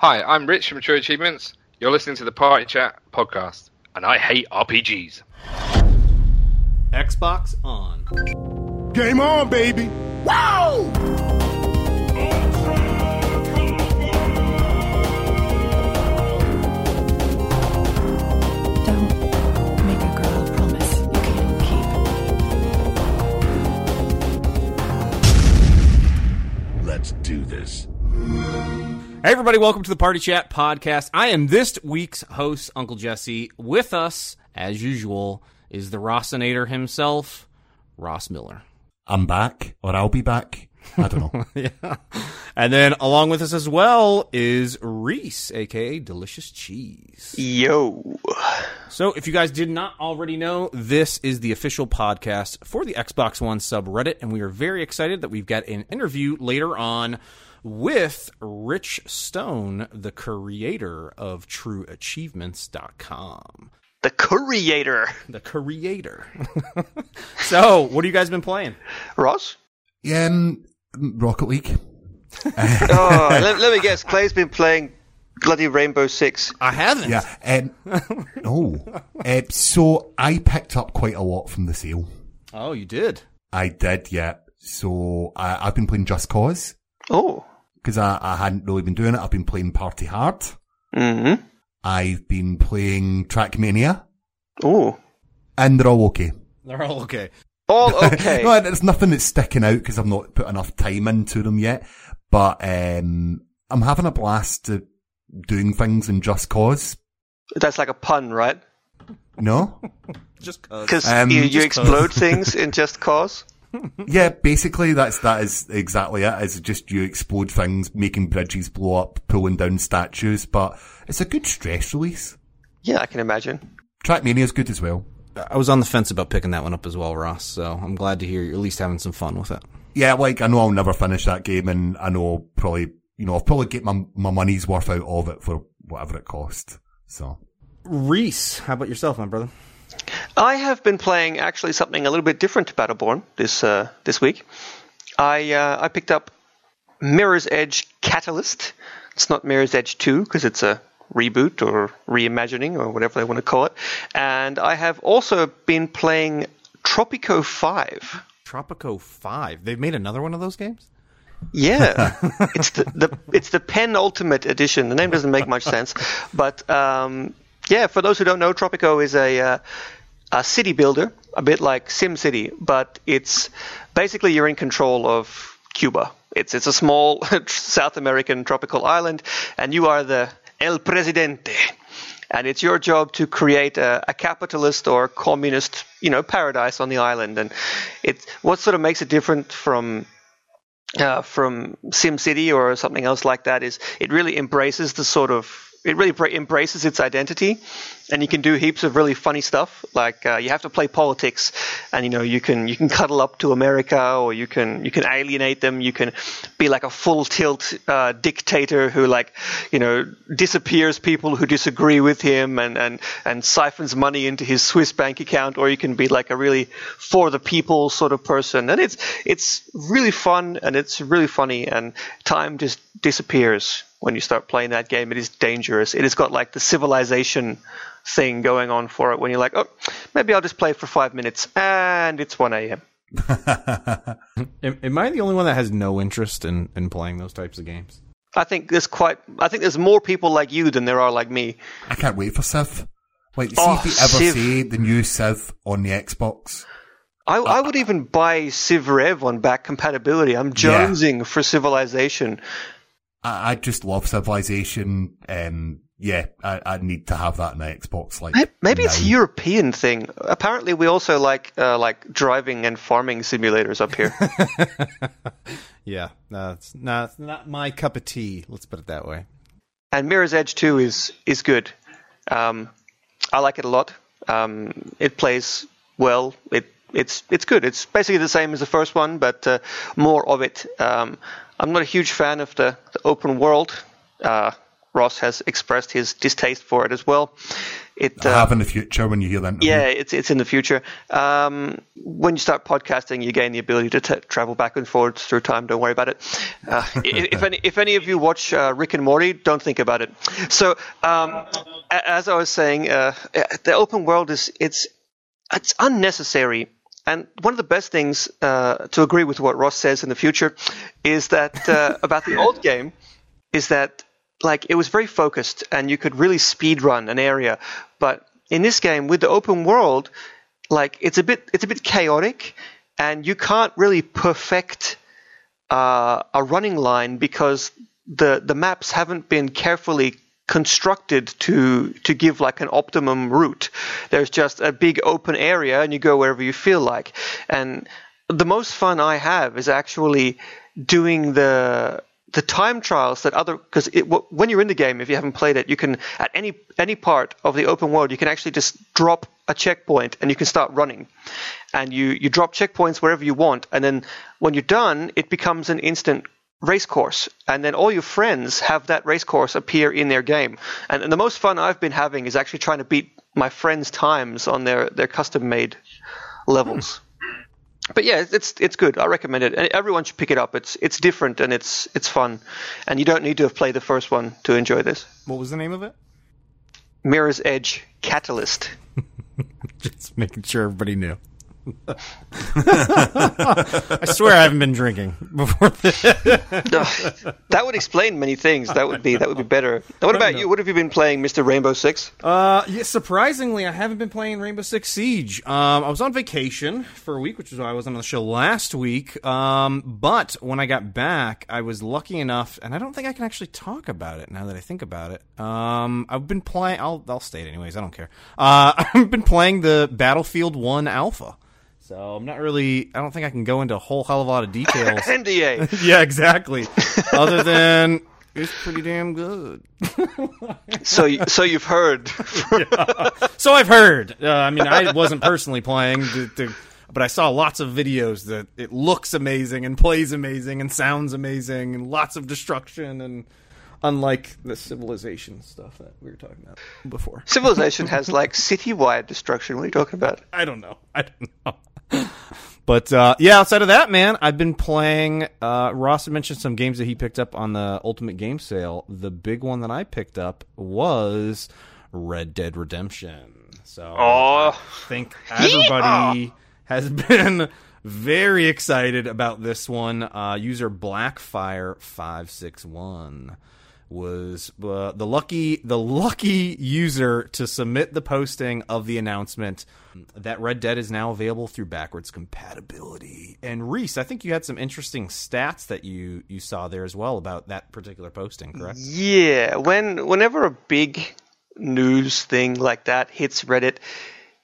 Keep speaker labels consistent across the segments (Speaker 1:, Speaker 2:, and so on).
Speaker 1: Hi, I'm Rich from True Achievements. You're listening to the Party Chat podcast, and I hate RPGs.
Speaker 2: Xbox on.
Speaker 3: Game on, baby! Wow!
Speaker 2: Hey, everybody, welcome to the Party Chat podcast. I am this week's host, Uncle Jesse. With us, as usual, is the Rossinator himself, Ross Miller.
Speaker 4: I'm back, or I'll be back. I don't know.
Speaker 2: yeah. And then along with us as well is Rhys, aka Delicious Cheese.
Speaker 5: Yo.
Speaker 2: So, if you guys did not already know, this is the official podcast for the Xbox One subreddit, and we are very excited that we've got an interview later on with Rich Stone, the creator of TrueAchievements.com.
Speaker 5: The creator.
Speaker 2: The creator. so, what have you guys been playing?
Speaker 5: Ross?
Speaker 4: yeah, um, Rocket League.
Speaker 5: Oh, let, let me guess. Clay's been playing bloody Rainbow Six.
Speaker 2: I haven't.
Speaker 4: Yeah. Um, oh. Uh, so I picked up quite a lot from the sale.
Speaker 2: Oh, you did.
Speaker 4: I did, yeah. So I, I've been playing Just Cause
Speaker 5: Oh.
Speaker 4: Because I, I hadn't really been doing it. I've been playing Party Hard.
Speaker 5: Mm-hmm.
Speaker 4: I've been playing Trackmania,
Speaker 5: Oh.
Speaker 4: and they're all okay.
Speaker 2: They're all okay.
Speaker 5: All okay.
Speaker 4: no, there's nothing that's sticking out because I've not put enough time into them yet. But um, I'm having a blast uh, doing things in Just Cause.
Speaker 5: That's like a pun, right?
Speaker 4: No?
Speaker 2: Just cause.
Speaker 5: Because
Speaker 4: Um,
Speaker 5: you, you
Speaker 4: just
Speaker 5: explode things in Just Cause.
Speaker 4: Yeah, basically that's that is exactly it. It's just you explode things, making bridges blow up, pulling down statues. But it's a good stress release.
Speaker 5: Yeah, I can imagine.
Speaker 4: Trackmania is good as well.
Speaker 2: I was on the fence about picking that one up as well, Ross. So I'm glad to hear you're at least having some fun with it.
Speaker 4: Yeah, like I know I'll never finish that game, and I know I'll probably you know I'll probably get my my money's worth out of it for whatever it cost. So
Speaker 2: Rhys, how about yourself, my brother?
Speaker 5: I have been playing actually something a little bit different to Battleborn this uh, this week. I uh, I picked up Mirror's Edge Catalyst. It's not Mirror's Edge 2 because it's a reboot or reimagining or whatever they want to call it. And I have also been playing Tropico 5.
Speaker 2: Tropico Five. They've made another one of those games.
Speaker 5: Yeah, it's the, the it's the penultimate edition. The name doesn't make much sense, but um, yeah. For those who don't know, Tropico is a uh, a city builder, a bit like SimCity, but it's basically you're in control of Cuba. It's it's a small South American tropical island, and you are the El Presidente. And it's your job to create a, a capitalist or communist, you know, paradise on the island. And it what sort of makes it different from uh, from SimCity or something else like that is it really embraces the sort of it really embraces its identity, and you can do heaps of really funny stuff. Like uh, you have to play politics, and you know you can you can cuddle up to America, or you can you can alienate them. You can be like a full tilt uh, dictator who like you know disappears people who disagree with him and and and siphons money into his Swiss bank account, or you can be like a really for the people sort of person. And it's it's really fun and it's really funny, and time just disappears when you start playing that game. It is dangerous. It has got like the civilization thing going on for it when you're like, oh, maybe I'll just play for five minutes, and it's 1 a.m.
Speaker 2: Am, am I the only one that has no interest in, in playing those types of games?
Speaker 5: I think there's quite. I think there's more people like you than there are like me.
Speaker 4: I can't wait for Civ. Like, see
Speaker 5: Oh,
Speaker 4: if they ever
Speaker 5: Civ.
Speaker 4: say the new Civ on the Xbox.
Speaker 5: I, I would even buy Civ Rev on back compatibility. I'm jonesing for Civilization.
Speaker 4: I, I just love Civilization. Um, yeah, I, I need to have that in my Xbox. Like,
Speaker 5: May- Maybe it's a. European thing. Apparently, we also like uh, like driving and farming simulators up here.
Speaker 2: Yeah, that's not not my cup of tea. Let's put it that way.
Speaker 5: and Mirror's Edge 2 is is good. Um, I like it a lot. Um, it plays well. It it's it's good. It's basically the same as the first one, but uh, more of it. Um, I'm not a huge fan of the, the open world. Uh, Ross has expressed his distaste for it as well. It uh,
Speaker 4: have in the future when you hear that.
Speaker 5: yeah, it's it's in the future. Um, when you start podcasting, you gain the ability to t- travel back and forwards through time. Don't worry about it. Uh, if any if any of you watch uh, Rick and Morty, don't think about it. So, um, as I was saying, uh, the open world is it's it's unnecessary. And one of the best things uh, to agree with what Ross says in the future is that uh, about the old game is that like it was very focused and you could really speed run an area. But in this game with the open world, like it's a bit it's a bit chaotic and you can't really perfect uh, a running line because the the maps haven't been carefully constructed to to give like an optimum route. There's just a big open area and you go wherever you feel like. And the most fun I have is actually doing the the time trials that other because when you're in the game if you haven't played it you can at any any part of the open world you can actually just drop a checkpoint and you can start running. And you you drop checkpoints wherever you want and then when you're done it becomes an instant race course and then all your friends have that race course appear in their game. And, and the most fun i've been having is actually trying to beat my friends times on their their custom made levels but yeah, it's it's good. I recommend it. And everyone should pick it up. It's it's different and it's it's fun, and you don't need to have played the first one to enjoy this.
Speaker 2: What was the name of it?
Speaker 5: Mirror's Edge Catalyst.
Speaker 2: Just making sure everybody knew. I swear I haven't been drinking before this.
Speaker 5: Ugh, that would explain many things. That would be that would be better. Now, what about you? What have you been playing, Mister Rainbow Six?
Speaker 2: Uh, yeah, surprisingly, I haven't been playing Rainbow Six Siege. Um, I was on vacation for a week, which is why I wasn't on the show last week. Um, but when I got back, I was lucky enough, and I don't think I can actually talk about it now that I think about it. Um, I've been playing. I'll I'll state it anyways. I don't care. Uh, I've been playing the Battlefield One Alpha. So I'm not really. I don't think I can go into a whole hell of a lot of details.
Speaker 5: NDA.
Speaker 2: yeah, exactly. Other than it's pretty damn good.
Speaker 5: So y- so you've heard.
Speaker 2: So I've heard. Uh, I mean, I wasn't personally playing, the, the, but I saw lots of videos that it looks amazing and plays amazing and sounds amazing and lots of destruction and unlike the civilization stuff that we were talking about before.
Speaker 5: Civilization has like citywide destruction. What are you talking about?
Speaker 2: I don't know. I don't know. But uh, yeah, outside of that, man, I've been playing. Uh, Ross mentioned some games that he picked up on the Ultimate Game Sale. The big one that I picked up was Red Dead Redemption. So
Speaker 5: Oh.
Speaker 2: I think everybody has been very excited about this one. Uh, user Blackfire five six one was uh, the lucky the lucky user to submit the posting of the announcement that Red Dead is now available through backwards compatibility. And Rhys, I think you had some interesting stats that you you saw there as well about that particular posting, correct?
Speaker 5: Yeah, when whenever a big news thing like that hits Reddit,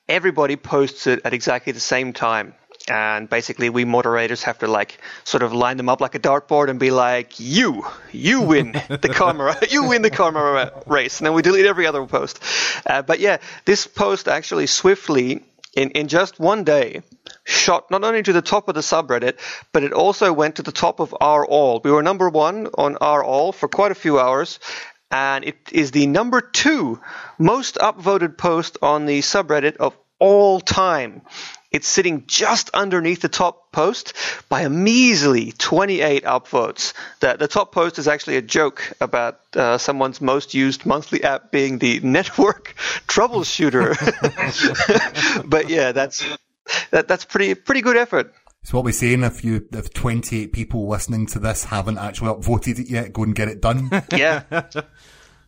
Speaker 5: everybody posts it at exactly the same time. And basically, we moderators have to like sort of line them up like a dartboard and be like, "You, you win the karma, you win the karma race," and then we delete every other post. Uh, but yeah, this post actually swiftly, in in just one day, shot not only to the top of the subreddit, but it also went to the top of R all. We were number one on R all for quite a few hours, and it is the number two most upvoted post on the subreddit of all time. It's sitting just underneath the top post by a measly 28 upvotes. The, the top post is actually a joke about uh, someone's most used monthly app being the network troubleshooter. but yeah, that's that, that's pretty pretty good effort.
Speaker 4: So what we're saying, if you if 28 people listening to this haven't actually upvoted it yet, go and get it done.
Speaker 5: Yeah.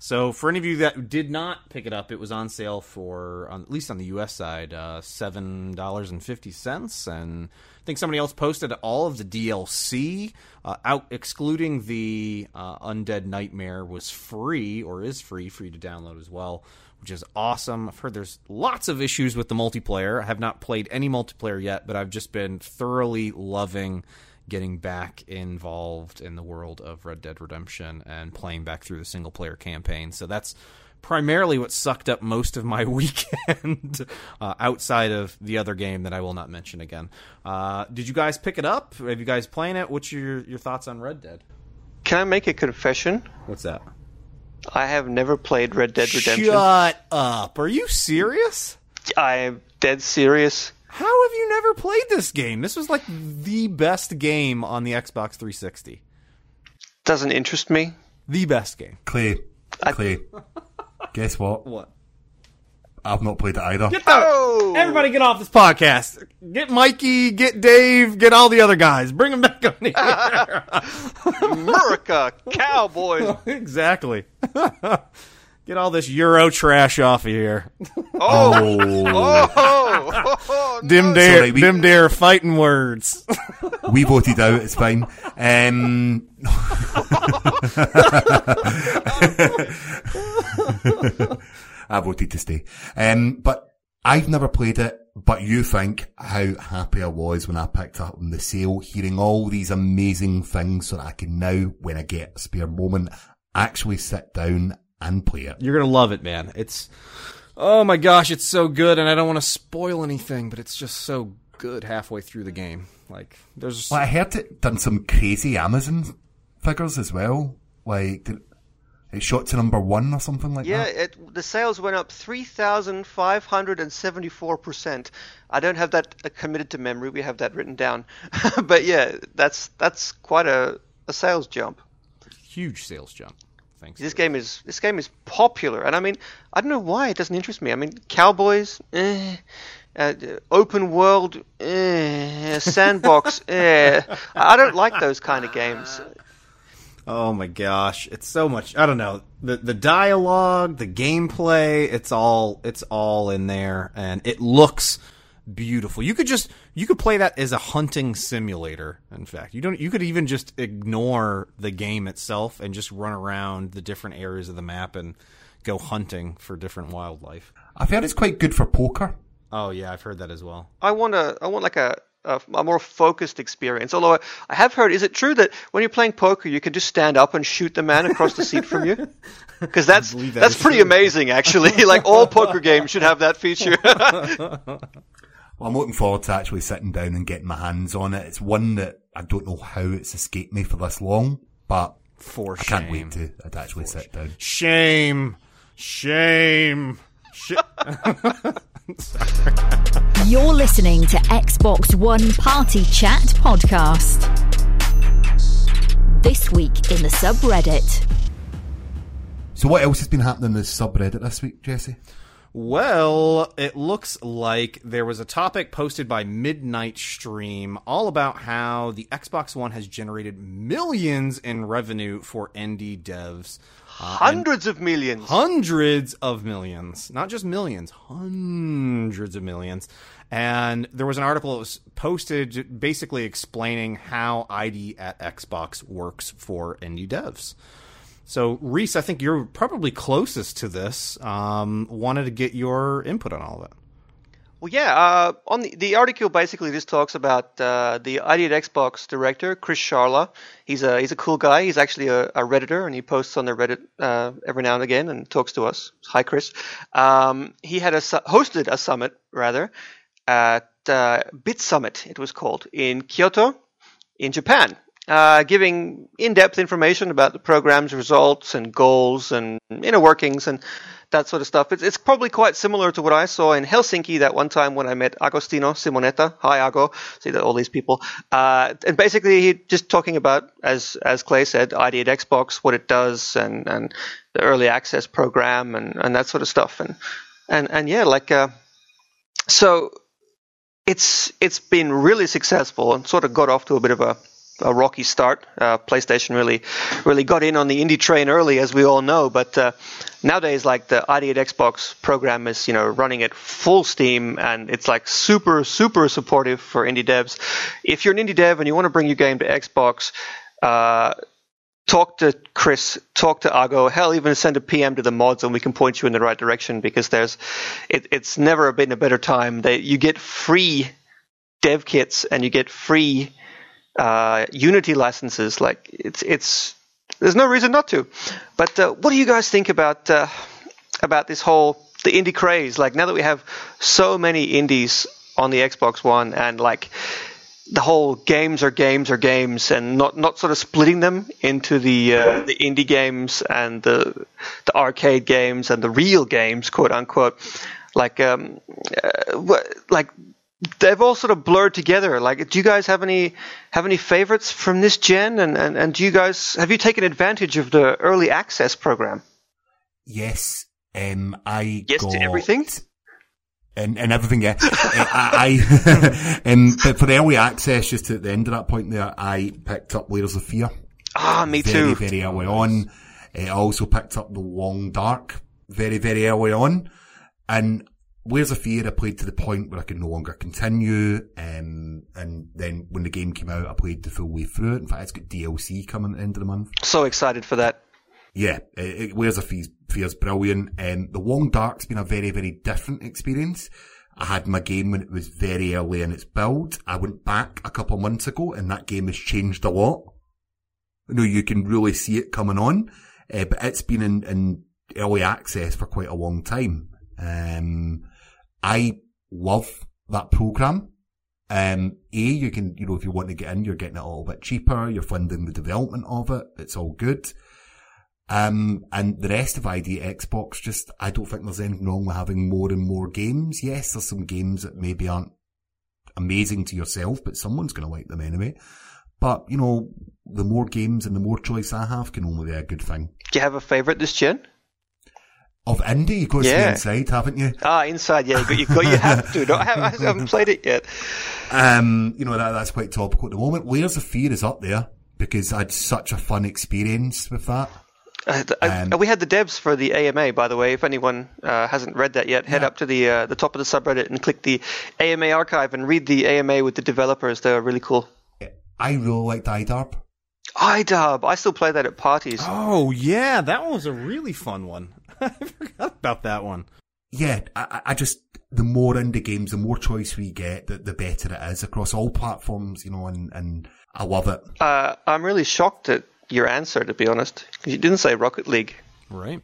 Speaker 2: So for any of you that did not pick it up, it was on sale for, on, at least on the U.S. side, uh, seven dollars and fifty cents. And I think somebody else posted all of the DLC uh, out, excluding the uh, Undead Nightmare, was free or is free, for you to download as well, which is awesome. I've heard there's lots of issues with the multiplayer. I have not played any multiplayer yet, but I've just been thoroughly loving getting back involved in the world of Red Dead Redemption and playing back through the single player campaign. So that's primarily what sucked up most of my weekend uh, outside of the other game that I will not mention again. Uh, did you guys pick it up? Have you guys playing it? What's your your thoughts on Red Dead?
Speaker 5: Can I make a confession?
Speaker 2: What's that?
Speaker 5: I have never played Red Dead Redemption.
Speaker 2: Shut up. Are you serious?
Speaker 5: I am dead serious.
Speaker 2: How have you never played this game? This was like the best game on the Xbox 360.
Speaker 5: Doesn't interest me.
Speaker 2: The best game.
Speaker 4: Clay, Clay. Guess what?
Speaker 2: What?
Speaker 4: I've not played it either.
Speaker 2: Get the,
Speaker 5: Oh!
Speaker 2: Everybody get off this podcast. Get Mikey, get Dave, get all the other guys. Bring them back on here.
Speaker 5: America, cowboys.
Speaker 2: exactly. get all this Euro trash off of here.
Speaker 5: Oh,
Speaker 4: Oh,
Speaker 5: oh, oh, no.
Speaker 2: Dim dare,
Speaker 4: Sorry, we-
Speaker 2: dim dare fighting words.
Speaker 4: we voted out. It's fine. Um, I voted to stay. Um, but I've never played it. But you think how happy I was when I picked up on the sale, hearing all these amazing things, so that I can now, when I get a spare moment, actually sit down and play it.
Speaker 2: You're gonna love it, man. It's oh my gosh, it's so good, and I don't want to spoil anything, but it's just so good halfway through the game. Like there's
Speaker 4: Well, I heard it done some crazy Amazon figures as well. Like, it shot to number one or something like
Speaker 5: Yeah,
Speaker 4: that.
Speaker 5: it, the sales went up 3,574%. I don't have that uh, committed to memory. We have that written down. but yeah, that's that's quite a, a sales jump.
Speaker 2: huge sales jump. Thanks.
Speaker 5: This game is this game is popular, and I mean, I don't know why it doesn't interest me. I mean, cowboys, eh, uh, open world, eh, sandbox, eh. I don't like those kind of games.
Speaker 2: Oh my gosh, it's so much. I don't know the the dialogue, the gameplay. It's all it's all in there, and it looks beautiful. You could just you could play that as a hunting simulator. In fact, you don't. You could even just ignore the game itself and just run around the different areas of the map and go hunting for different wildlife.
Speaker 4: I've heard it's quite good for poker.
Speaker 2: Oh yeah, I've heard that as well.
Speaker 5: I want a, I want like a, a, a more focused experience. Although I, I have heard, is it true that when you're playing poker, you can just stand up and shoot the man across the seat from you? Because that's
Speaker 2: that
Speaker 5: that's pretty
Speaker 2: true.
Speaker 5: amazing, actually. like all poker games should have that feature.
Speaker 4: Well, I'm looking forward to actually sitting down and getting my hands on it. It's one that I don't know how it's escaped me for this long, but
Speaker 2: For
Speaker 4: I
Speaker 2: shame.
Speaker 4: can't wait to I'd actually sit down.
Speaker 2: Shame. Shame. Sh-
Speaker 6: You're listening to Xbox One Party Chat Podcast. This week in the subreddit.
Speaker 4: So what else has been happening in the subreddit this week, Jesse?
Speaker 2: Well, it looks like there was a topic posted by Midnight Stream all about how the Xbox One has generated millions in revenue for indie devs.
Speaker 5: Uh, hundreds of millions.
Speaker 2: Hundreds of millions. Not just millions, hundreds of millions. And there was an article that was posted basically explaining how ID at Xbox works for indie devs. So, Rhys, I think you're probably closest to this. Um, wanted to get your input on all of it.
Speaker 5: Well, yeah. Uh, on the, the article, basically, just talks about uh, the ID at Xbox director, Chris Charla. He's a he's a cool guy. He's actually a, a redditor, and he posts on the Reddit uh, every now and again and talks to us. Hi, Chris. Um, he had a hosted a summit rather at uh, Bit Summit. It was called in Kyoto, in Japan. Uh, giving in-depth information about the program's results and goals and inner workings and that sort of stuff. It's, it's probably quite similar to what I saw in Helsinki that one time when I met Agostino Simonetta. Hi, Ago. See that all these people. Uh, and basically, he just talking about, as as Clay said, ID at Xbox, what it does, and and the early access program, and and that sort of stuff. And and and yeah, like uh, so, it's it's been really successful and sort of got off to a bit of a a rocky start. Uh, PlayStation really, really got in on the indie train early, as we all know. But uh, nowadays, like the ID at Xbox program is, you know, running at full steam, and it's like super, super supportive for indie devs. If you're an indie dev and you want to bring your game to Xbox, uh, talk to Chris, talk to Ago, hell, even send a PM to the mods, and we can point you in the right direction because there's, it, it's never been a better time. They, you get free dev kits and you get free uh, Unity licenses. Like it's it's there's no reason not to. But uh, what do you guys think about uh, about this whole the indie craze? Like now that we have so many indies on the Xbox One, and like the whole games are games are games, and not not sort of splitting them into the uh, the indie games and the the arcade games and the real games, quote unquote. Like um, uh, like they've all sort of blurred together. Like, do you guys have any have any favorites from this gen? And, and, and do you guys have you taken advantage of the early access program?
Speaker 4: Yes, um, I
Speaker 5: Yes to everything?
Speaker 4: and, and everything. Yeah, Uh, I, I um, but for the early access, just at the end of that point there, I picked up Layers of Fear.
Speaker 5: Ah, me
Speaker 4: very,
Speaker 5: too.
Speaker 4: very early on. I also picked up The Long Dark very, very early on. And Layers of Fear I played to the point where I could no longer continue. Um, and then when the game came out, I played the full way through it. In fact, it's got DLC coming at the end of the month.
Speaker 5: So excited for that.
Speaker 4: Yeah, it, it Layers of Fear Fear's brilliant. Um, the Long Dark's been a very, very different experience. I had my game when it was very early in its build. I went back a couple of months ago and that game has changed a lot. You know, you can really see it coming on, uh, but it's been in, in early access for quite a long time. Um, I love that program. Um, A, you can, you know, if you want to get in, you're getting it all a bit cheaper. You're funding the development of it. It's all good. Um, and the rest of ID Xbox, just, I don't think there's anything wrong with having more and more games. Yes, there's some games that maybe aren't amazing to yourself, but someone's going to like them anyway. But, you know, the more games and the more choice I have can only be a good thing.
Speaker 5: Do you have a favorite this gen?
Speaker 4: Of indie, You've got to
Speaker 5: Yeah.
Speaker 4: stay inside, haven't you?
Speaker 5: Ah, inside. Yeah, you got, you, got, you have to. No, I, haven't, I haven't played it yet.
Speaker 4: Um, you know, that, that's quite topical at the moment. Layers of Fear is up there because I had such a fun experience with that.
Speaker 5: Uh, th- I-
Speaker 4: Um,
Speaker 5: we had the devs for the AMA, by the way. If anyone uh, hasn't read that yet, head up to the uh, the top of the subreddit and click the AMA archive and read the AMA with the developers. They're really cool.
Speaker 4: I really liked IDARB.
Speaker 5: iDub. I still play that at parties.
Speaker 2: Oh yeah, that one was a really fun one. I forgot about that one.
Speaker 4: yeah, I, I- I just the more indie games, the more choice we get, the, the better it is across all platforms. You know, and and I love it.
Speaker 5: Uh, I'm really shocked at your answer, to be honest, 'cause you didn't say Rocket League.
Speaker 2: Right.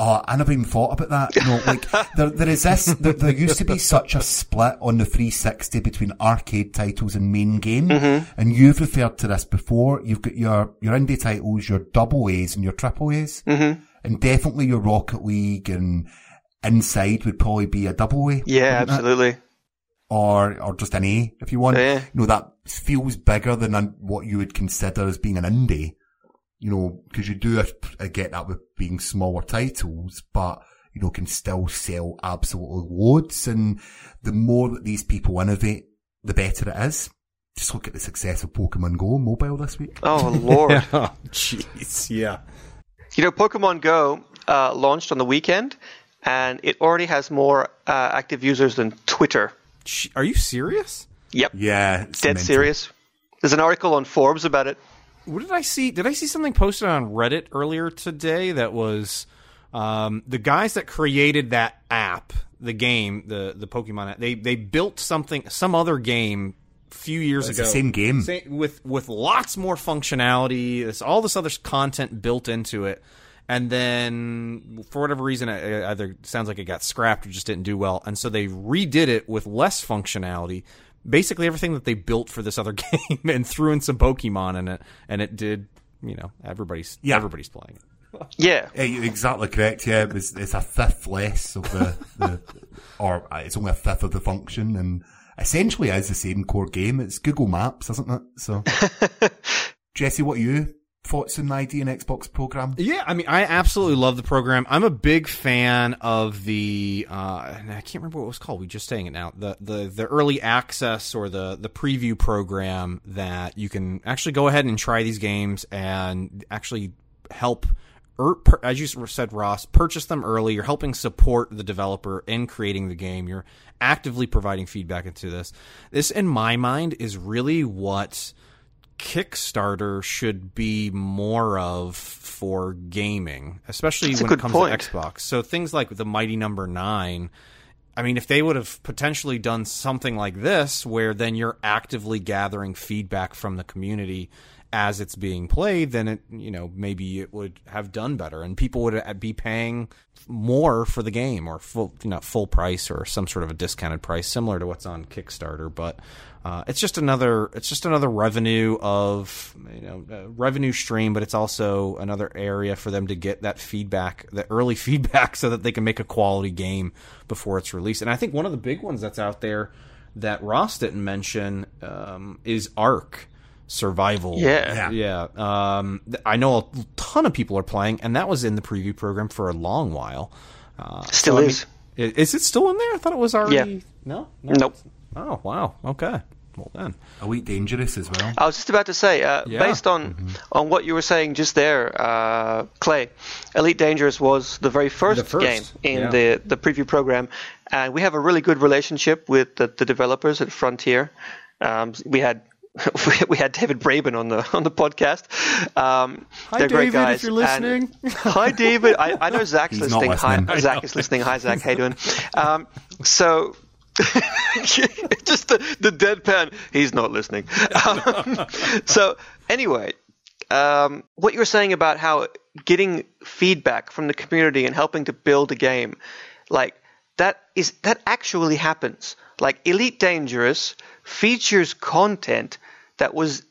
Speaker 4: Oh, I never even thought about that. You know, like there, there is this. There, there used to be such a split on the 360 between arcade titles and main game, and you've referred to this before. You've got your your indie titles, your double A's, and your triple A's, mm-hmm. And definitely your Rocket League and Inside would probably be a double A.
Speaker 5: Yeah,
Speaker 4: wouldn't it?
Speaker 5: absolutely.
Speaker 4: or or just an A if you want.
Speaker 5: Yeah.
Speaker 4: You know that feels bigger than an, what you would consider as being an indie. You know, because you do uh, get that with being smaller titles, but you know can still sell absolutely loads. And the more that these people innovate, the better it is. Just look at the success of Pokemon Go mobile this week.
Speaker 5: Oh lord.
Speaker 2: Oh jeez. Yeah.
Speaker 5: You know, Pokemon Go uh, launched on the weekend, and it already has more uh, active users than Twitter.
Speaker 2: Are you serious?
Speaker 5: Yep,
Speaker 4: Yeah, it's
Speaker 5: dead
Speaker 4: mental.
Speaker 5: serious. There's an article on Forbes about it.
Speaker 2: What did I see? Did I see something posted on Reddit earlier today that was um, the guys that created that app, the game, the the Pokemon app? They they built something, some other game, a few years
Speaker 4: It's
Speaker 2: ago.
Speaker 4: the same game.
Speaker 2: Sa- with with lots more functionality. This all this other content built into it, and then for whatever reason, it it either sounds like it got scrapped or just didn't do well, and so they redid it with less functionality. Basically, everything that they built for this other game and threw in some Pokemon in it, and it did. You know, everybody's
Speaker 4: Yeah.
Speaker 2: everybody's playing it.
Speaker 5: Yeah,
Speaker 4: Yeah, you're exactly correct. Yeah, it was, it's a fifth less of the, the or uh, it's only a fifth of the function, and essentially is the same core game. It's Google Maps, isn't it? So, Jesse, what are you thoughts on the ID and Xbox program?
Speaker 2: Yeah, I mean, I absolutely love the program. I'm a big fan of the. Uh, I can't remember what it was called. We just saying it now. The the the early access or the the preview program that you can actually go ahead and try these games and actually help. Er, per, as you said, Ross, purchase them early. You're helping support the developer in creating the game. You're actively providing feedback into this. This, in my mind, is really what Kickstarter should be more of for gaming, especially
Speaker 5: That's
Speaker 2: when it comes
Speaker 5: point.
Speaker 2: to Xbox. So things like the Mighty Number Nine. I mean, if they would have potentially done something like this, where then you're actively gathering feedback from the community as it's being played, then it you know maybe it would have done better, and people would uh, be paying more for the game or full you know full price or some sort of a discounted price, similar to what's on Kickstarter. But uh, it's just another it's just another revenue of you know revenue stream, but it's also another area for them to get that feedback, the early feedback, so that they can make a quality game before it's released. And I think one of the big ones that's out there that Ross didn't mention um, is Ark survival.
Speaker 5: Yeah.
Speaker 2: yeah. Um, I know a ton of people are playing, and that was in the preview program for a long while. Uh,
Speaker 5: Still
Speaker 2: so, I mean,
Speaker 5: is.
Speaker 2: is it still in there? I thought it was already.
Speaker 5: Yeah.
Speaker 2: No. no.
Speaker 5: Nope.
Speaker 2: Oh wow. Okay. Well then.
Speaker 4: Elite Dangerous as well.
Speaker 5: I was just about to say, uh,
Speaker 2: Yeah.
Speaker 5: based on on what you were saying just there, uh, Clay, Elite Dangerous was the very first,
Speaker 2: The first,
Speaker 5: game in
Speaker 2: yeah.
Speaker 5: the the preview program, and we have a really good relationship with the, the developers at Frontier. Um, we had. We had David Braben on the on the podcast. Um,
Speaker 2: Hi,
Speaker 5: they're great
Speaker 2: David, if you're
Speaker 5: and-
Speaker 2: listening.
Speaker 5: hi, David. I, I know Zach's
Speaker 4: He's not
Speaker 5: listening. Hi. Zach is listening. Hi, Zach. How you doing? Um, so just the, the deadpan. He's not listening. Um, so anyway, um, what you were saying about how getting feedback from the community and helping to build a game, like that is that actually happens. Like Elite Dangerous features content that was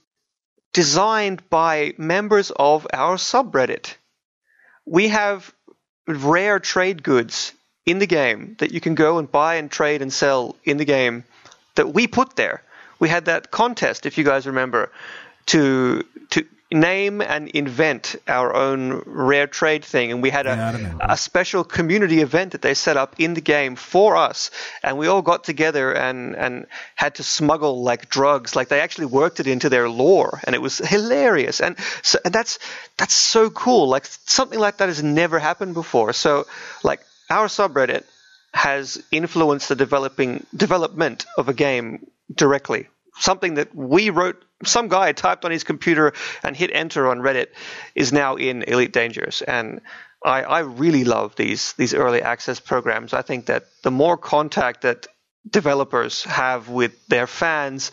Speaker 5: designed by members of our subreddit. We have rare trade goods in the game that you can go and buy and trade and sell in the game that we put there. We had that contest, if you guys remember, to to name and invent our own rare trade thing, and we had a, a special community event that they set up in the game for us, and we all got together and and had to smuggle like drugs, like they actually worked it into their lore, and it was hilarious, and so and that's that's so cool, like something like that has never happened before. So like our subreddit has influenced the developing development of a game directly. Something that we wrote, some guy typed on his computer and hit enter on Reddit, is now in Elite Dangerous, and I, I really love these these early access programs. I think that the more contact that developers have with their fans,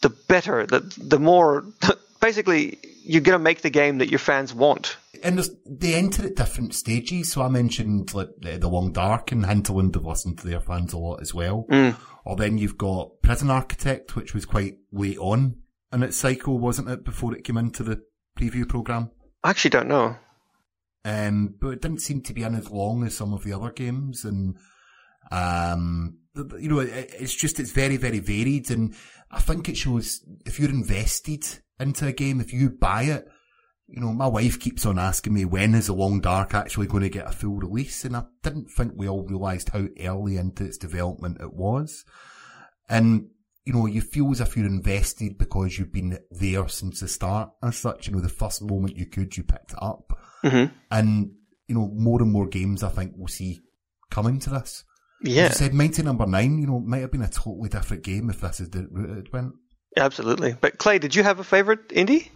Speaker 5: the better. The the more basically you're gonna make the game that your fans want.
Speaker 4: And they enter at different stages. So I mentioned like the, the Long Dark and Hinterland have listened to their fans a lot as well. Mm. Or then you've got Prison Architect, which was quite late on in its cycle, wasn't it, before it came into the preview program?
Speaker 5: I actually don't know.
Speaker 4: Um, but it didn't seem to be in as long as some of the other games, and um, you know, it, it's just it's very very varied, and I think it shows if you're invested into a game, if you buy it, you know, my wife keeps on asking me when is the Long Dark actually going to get a full release, and I didn't think we all realised how early into its development it was, and you know, you feel as if you're invested because you've been there since the start as such. You know, the first moment you could, you picked it up. And, you know, more and more games I think we'll see coming to this.
Speaker 5: Yeah,
Speaker 4: As you said, Mighty Number Nine, you know, might have been a totally different game if this is the route it went.
Speaker 5: absolutely. But Clay, did you have a favorite indie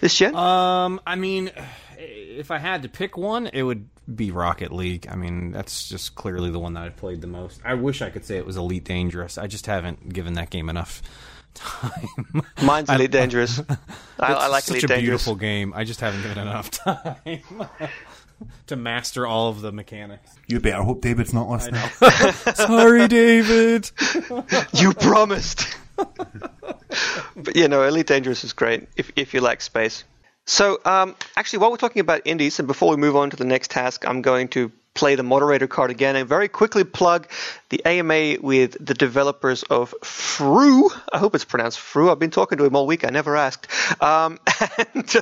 Speaker 5: this gen?
Speaker 2: Um, I mean, if I had to pick one, it would be Rocket League. I mean, that's just clearly the one that I've played the most. I wish I could say it was Elite Dangerous. I just haven't given that game enough time.
Speaker 5: Mine's Elite Dangerous. I, I
Speaker 2: It's
Speaker 5: like
Speaker 2: such
Speaker 5: Elite
Speaker 2: a
Speaker 5: Dangerous.
Speaker 2: beautiful game. I just haven't given enough time to master all of the mechanics.
Speaker 4: You better hope David's not listening.
Speaker 2: Sorry, David.
Speaker 5: You promised. but you know, Elite Dangerous is great if if you like space. So, um, actually, while we're talking about indies, and before we move on to the next task, I'm going to play the moderator card again and very quickly plug the AMA with the developers of Fru. I hope it's pronounced Fru. I've been talking to him all week. I never asked. Um, and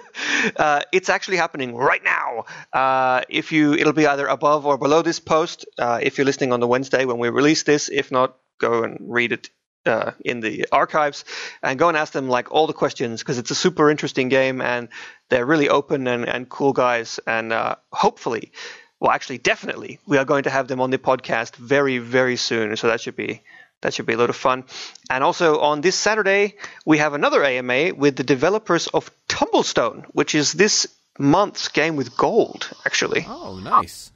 Speaker 5: uh, it's actually happening right now. Uh, if you, it'll be either above or below this post. Uh, if you're listening on the Wednesday when we release this, if not, go and read it uh, in the archives and go and ask them like all the questions because it's a super interesting game and they're really open and, and cool guys and uh, hopefully well actually definitely we are going to have them on the podcast very very soon so that should be that should be a lot of fun and also on this saturday we have another ama with the developers of tumblestone which is this month's game with gold actually
Speaker 2: Oh, nice.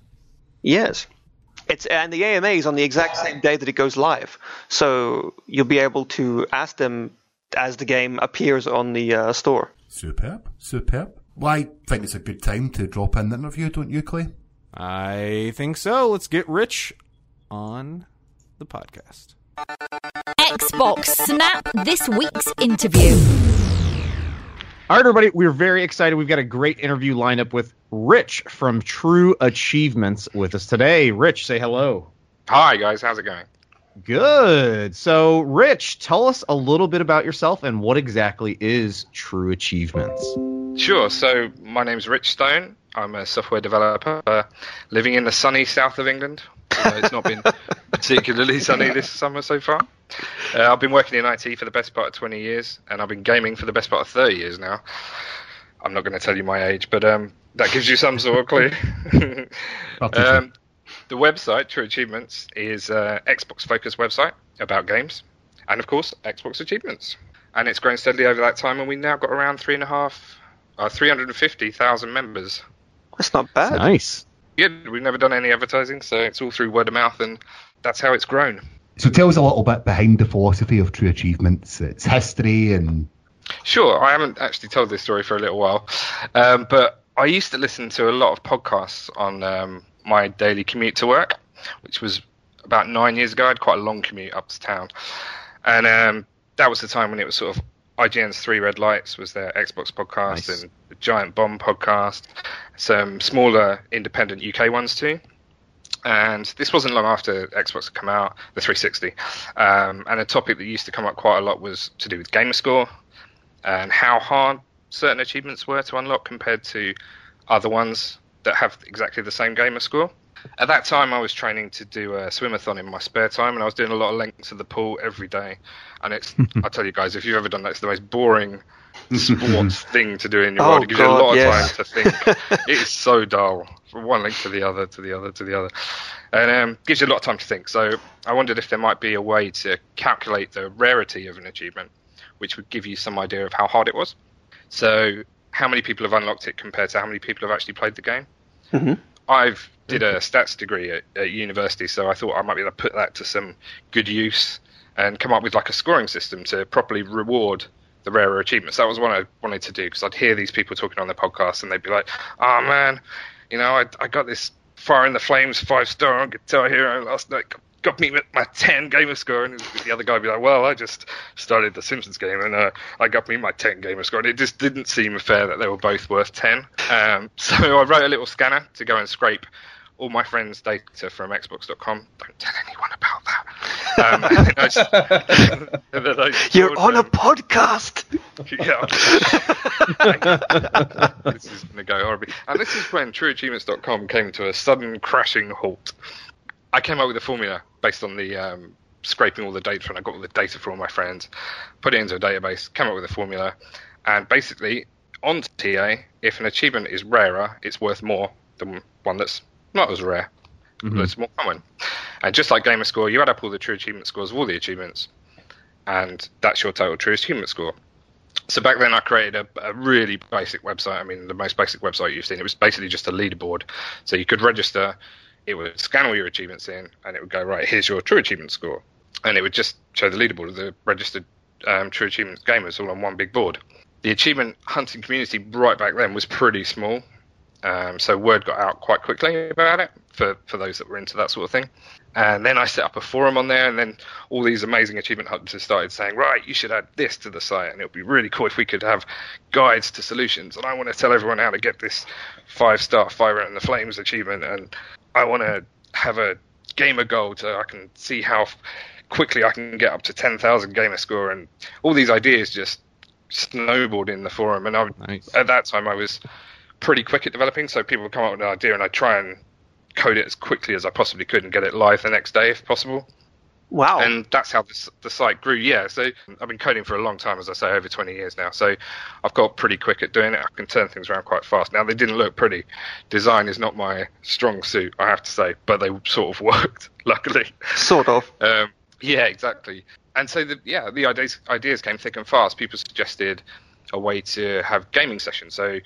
Speaker 5: Yes. It's and the AMA is on the exact same day that it goes live. So you'll be able to ask them as the game appears on the uh, store.
Speaker 4: Superb, superb. Well, I think it's a good time to drop in the interview, don't you, Clay?
Speaker 2: I think so. Let's get Rich on the podcast.
Speaker 6: Xbox Snap this week's interview.
Speaker 2: All right, everybody, we're very excited. We've got a great interview lined up with Rich from True Achievements with us today. Rich, say hello.
Speaker 1: Hi guys, how's it going?
Speaker 2: Good. So, Rich, tell us a little bit about yourself and what exactly is True Achievements.
Speaker 1: Sure. So my name's Rich Stone. I'm a software developer uh, living in the sunny south of England. it's not been particularly sunny this summer so far. Uh, I've been working in IT for the best part of 20 years, and I've been gaming for the best part of 30 years now. I'm not going to tell you my age, but um, that gives you some sort of clue. um, the website, True Achievements, is a Xbox focused website about games, and of course, Xbox Achievements. And it's grown steadily over that time, and we now got around three and a half, uh, 350,000 members.
Speaker 5: That's not bad.
Speaker 2: Nice.
Speaker 1: Yeah, we've never done any advertising, so it's all through word of mouth, and that's how it's grown.
Speaker 4: So tell us a little bit behind the philosophy of True Achievements, its history, and
Speaker 1: Sure, I haven't actually told this story for a little while, um, but I used to listen to a lot of podcasts on um, my daily commute to work, which was about nine years ago. I had quite a long commute up to town, and um, that was the time when it was sort of IGN's Three Red Lights was their Xbox podcast
Speaker 2: Nice.
Speaker 1: and the Giant Bomb podcast, some smaller independent UK ones too. And this wasn't long after Xbox had come out, the 360. Um, and a topic that used to come up quite a lot was to do with gamer score and how hard certain achievements were to unlock compared to other ones that have exactly the same gamer score. At that time, I was training to do a swimathon in my spare time, and I was doing a lot of lengths of the pool every day. And it's, I tell you guys, if you've ever done that, it's the most boring sports thing to do in your
Speaker 5: Oh,
Speaker 1: world. It gives you a
Speaker 5: God,
Speaker 1: lot of
Speaker 5: yes.
Speaker 1: time to think. it is so dull from one link to the other, to the other, to the other, and um, gives you a lot of time to think. So I wondered if there might be a way to calculate the rarity of an achievement, which would give you some idea of how hard it was. So how many people have unlocked it compared to how many people have actually played the game? I've did a stats degree at, at university, so I thought I might be able to put that to some good use and come up with like a scoring system to properly reward the rarer achievements. That was what I wanted to do because I'd hear these people talking on their podcast and they'd be like, "Oh man, you know, I, I got this Fire in the Flames five star on Guitar Hero last night." Got me with my 10 gamer score, and the other guy would be like, Well, I just started the Simpsons game and uh, I got me my 10 gamer score. And it just didn't seem fair that they were both worth 10. Um, so I wrote a little scanner to go and scrape all my friends' data from Xbox.com. Don't tell anyone about that. Um, and then I s- and then I
Speaker 5: You're on a
Speaker 1: um,
Speaker 5: podcast.
Speaker 1: yeah. this is going to go horribly. And this is when TrueAchievements.com came to a sudden crashing halt. I came up with a formula based on the um, scraping all the data, and I got all the data from all my friends, put it into a database, came up with a formula, and basically on TA, if an achievement is rarer, it's worth more than one that's not as rare, but it's more common. And just like Gamer Score, you add up all the true achievement scores of all the achievements, and that's your total true achievement score. So back then, I created a, a really basic website. I mean, the most basic website you've seen. It was basically just a leaderboard. So you could register, it would scan all your achievements in, and it would go right. Here's your true achievement score, and it would just show the leaderboard of the registered um, true achievements gamers all on one big board. The achievement hunting community right back then was pretty small, um, so word got out quite quickly about it for, for those that were into that sort of thing. And then I set up a forum on there, and then all these amazing achievement hunters started saying, right, you should add this to the site, and it would be really cool if we could have guides to solutions. And I want to tell everyone how to get this five star Fire in the Flames achievement, and I want to have a gamer goal so I can see how quickly I can get up to 10,000 gamer score, and all these ideas just snowballed in the forum. And I,
Speaker 2: Nice.
Speaker 1: at that time, I was pretty quick at developing, so people would come up with an idea, and I'd try and code it as quickly as I possibly could and get it live the next day if possible.
Speaker 5: Wow.
Speaker 1: And that's how this, the site grew. Yeah, so I've been coding for a long time, as I say, over 20 years now. So I've got pretty quick at doing it. I can turn things around quite fast. Now they didn't look pretty. Design is not my strong suit, I have to say, but they sort of worked. Luckily.
Speaker 5: sort of.
Speaker 1: Um, yeah, exactly. And so, the, yeah, the ideas ideas came thick and fast. People suggested a way to have gaming sessions. So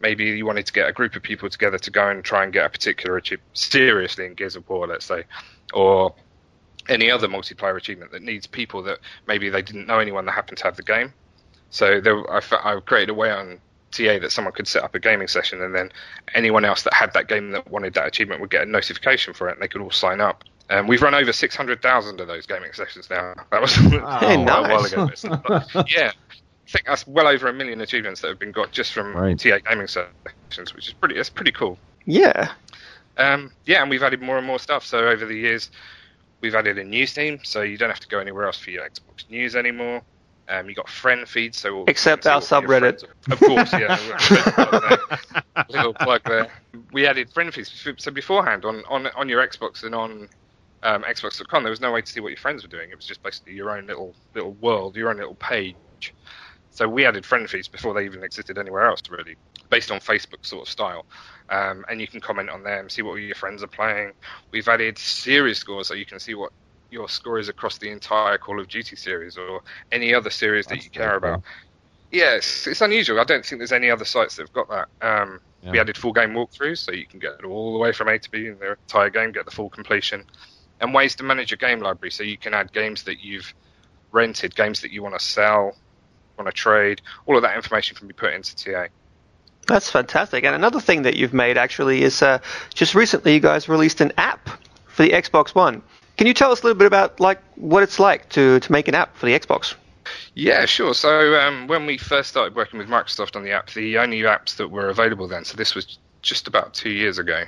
Speaker 1: maybe you wanted to get a group of people together to go and try and get a particular achievement seriously in Gears of War, let's say, or any other multiplayer achievement that needs people that maybe they didn't know anyone that happened to have the game. So there, I, fe- I created a way on TA that someone could set up a gaming session, and then anyone else that had that game that wanted that achievement would get a notification for it, and they could all sign up. Um, we've run over 600,000 of those gaming sessions now. That was
Speaker 5: Hey,
Speaker 1: a while ago. But, yeah, I think that's well over a million achievements that have been got just from
Speaker 2: Right.
Speaker 1: TA gaming sessions, which is pretty. That's pretty cool.
Speaker 5: Yeah.
Speaker 1: Um, yeah, and we've added more and more stuff. So over the years, we've added a news team, so you don't have to go anywhere else for your Xbox news anymore. Um, you got friend feeds, so
Speaker 5: Except our
Speaker 1: see what your
Speaker 5: subreddit.
Speaker 1: Of course, yeah. Little plug there. We added friend feeds. So beforehand, on on on your Xbox and on um, Xbox.com, there was no way to see what your friends were doing. It was just basically your own little little world, your own little page. So we added friend feeds before they even existed anywhere else, really, based on Facebook sort of style. Um, and you can comment on them, see what your friends are playing. We've added series scores so you can see what your score is across the entire Call of Duty series or any other series that you care about. Yes, it's unusual. I don't think there's any other sites that have got that. Um, We added full game walkthroughs, so you can get all the way from A to B in the entire game, get the full completion, and ways to manage your game library, so you can add games that you've rented, games that you want to sell, want to trade. All of that information can be put into TA.
Speaker 5: That's fantastic. And another thing that you've made actually is uh, just recently you guys released an app for the Xbox One. Can you tell us a little bit about like what it's like to, to make an app for the Xbox?
Speaker 1: Yeah, sure. So um, when we first started working with Microsoft on the app, the only apps that were available then, so this was just about two years ago,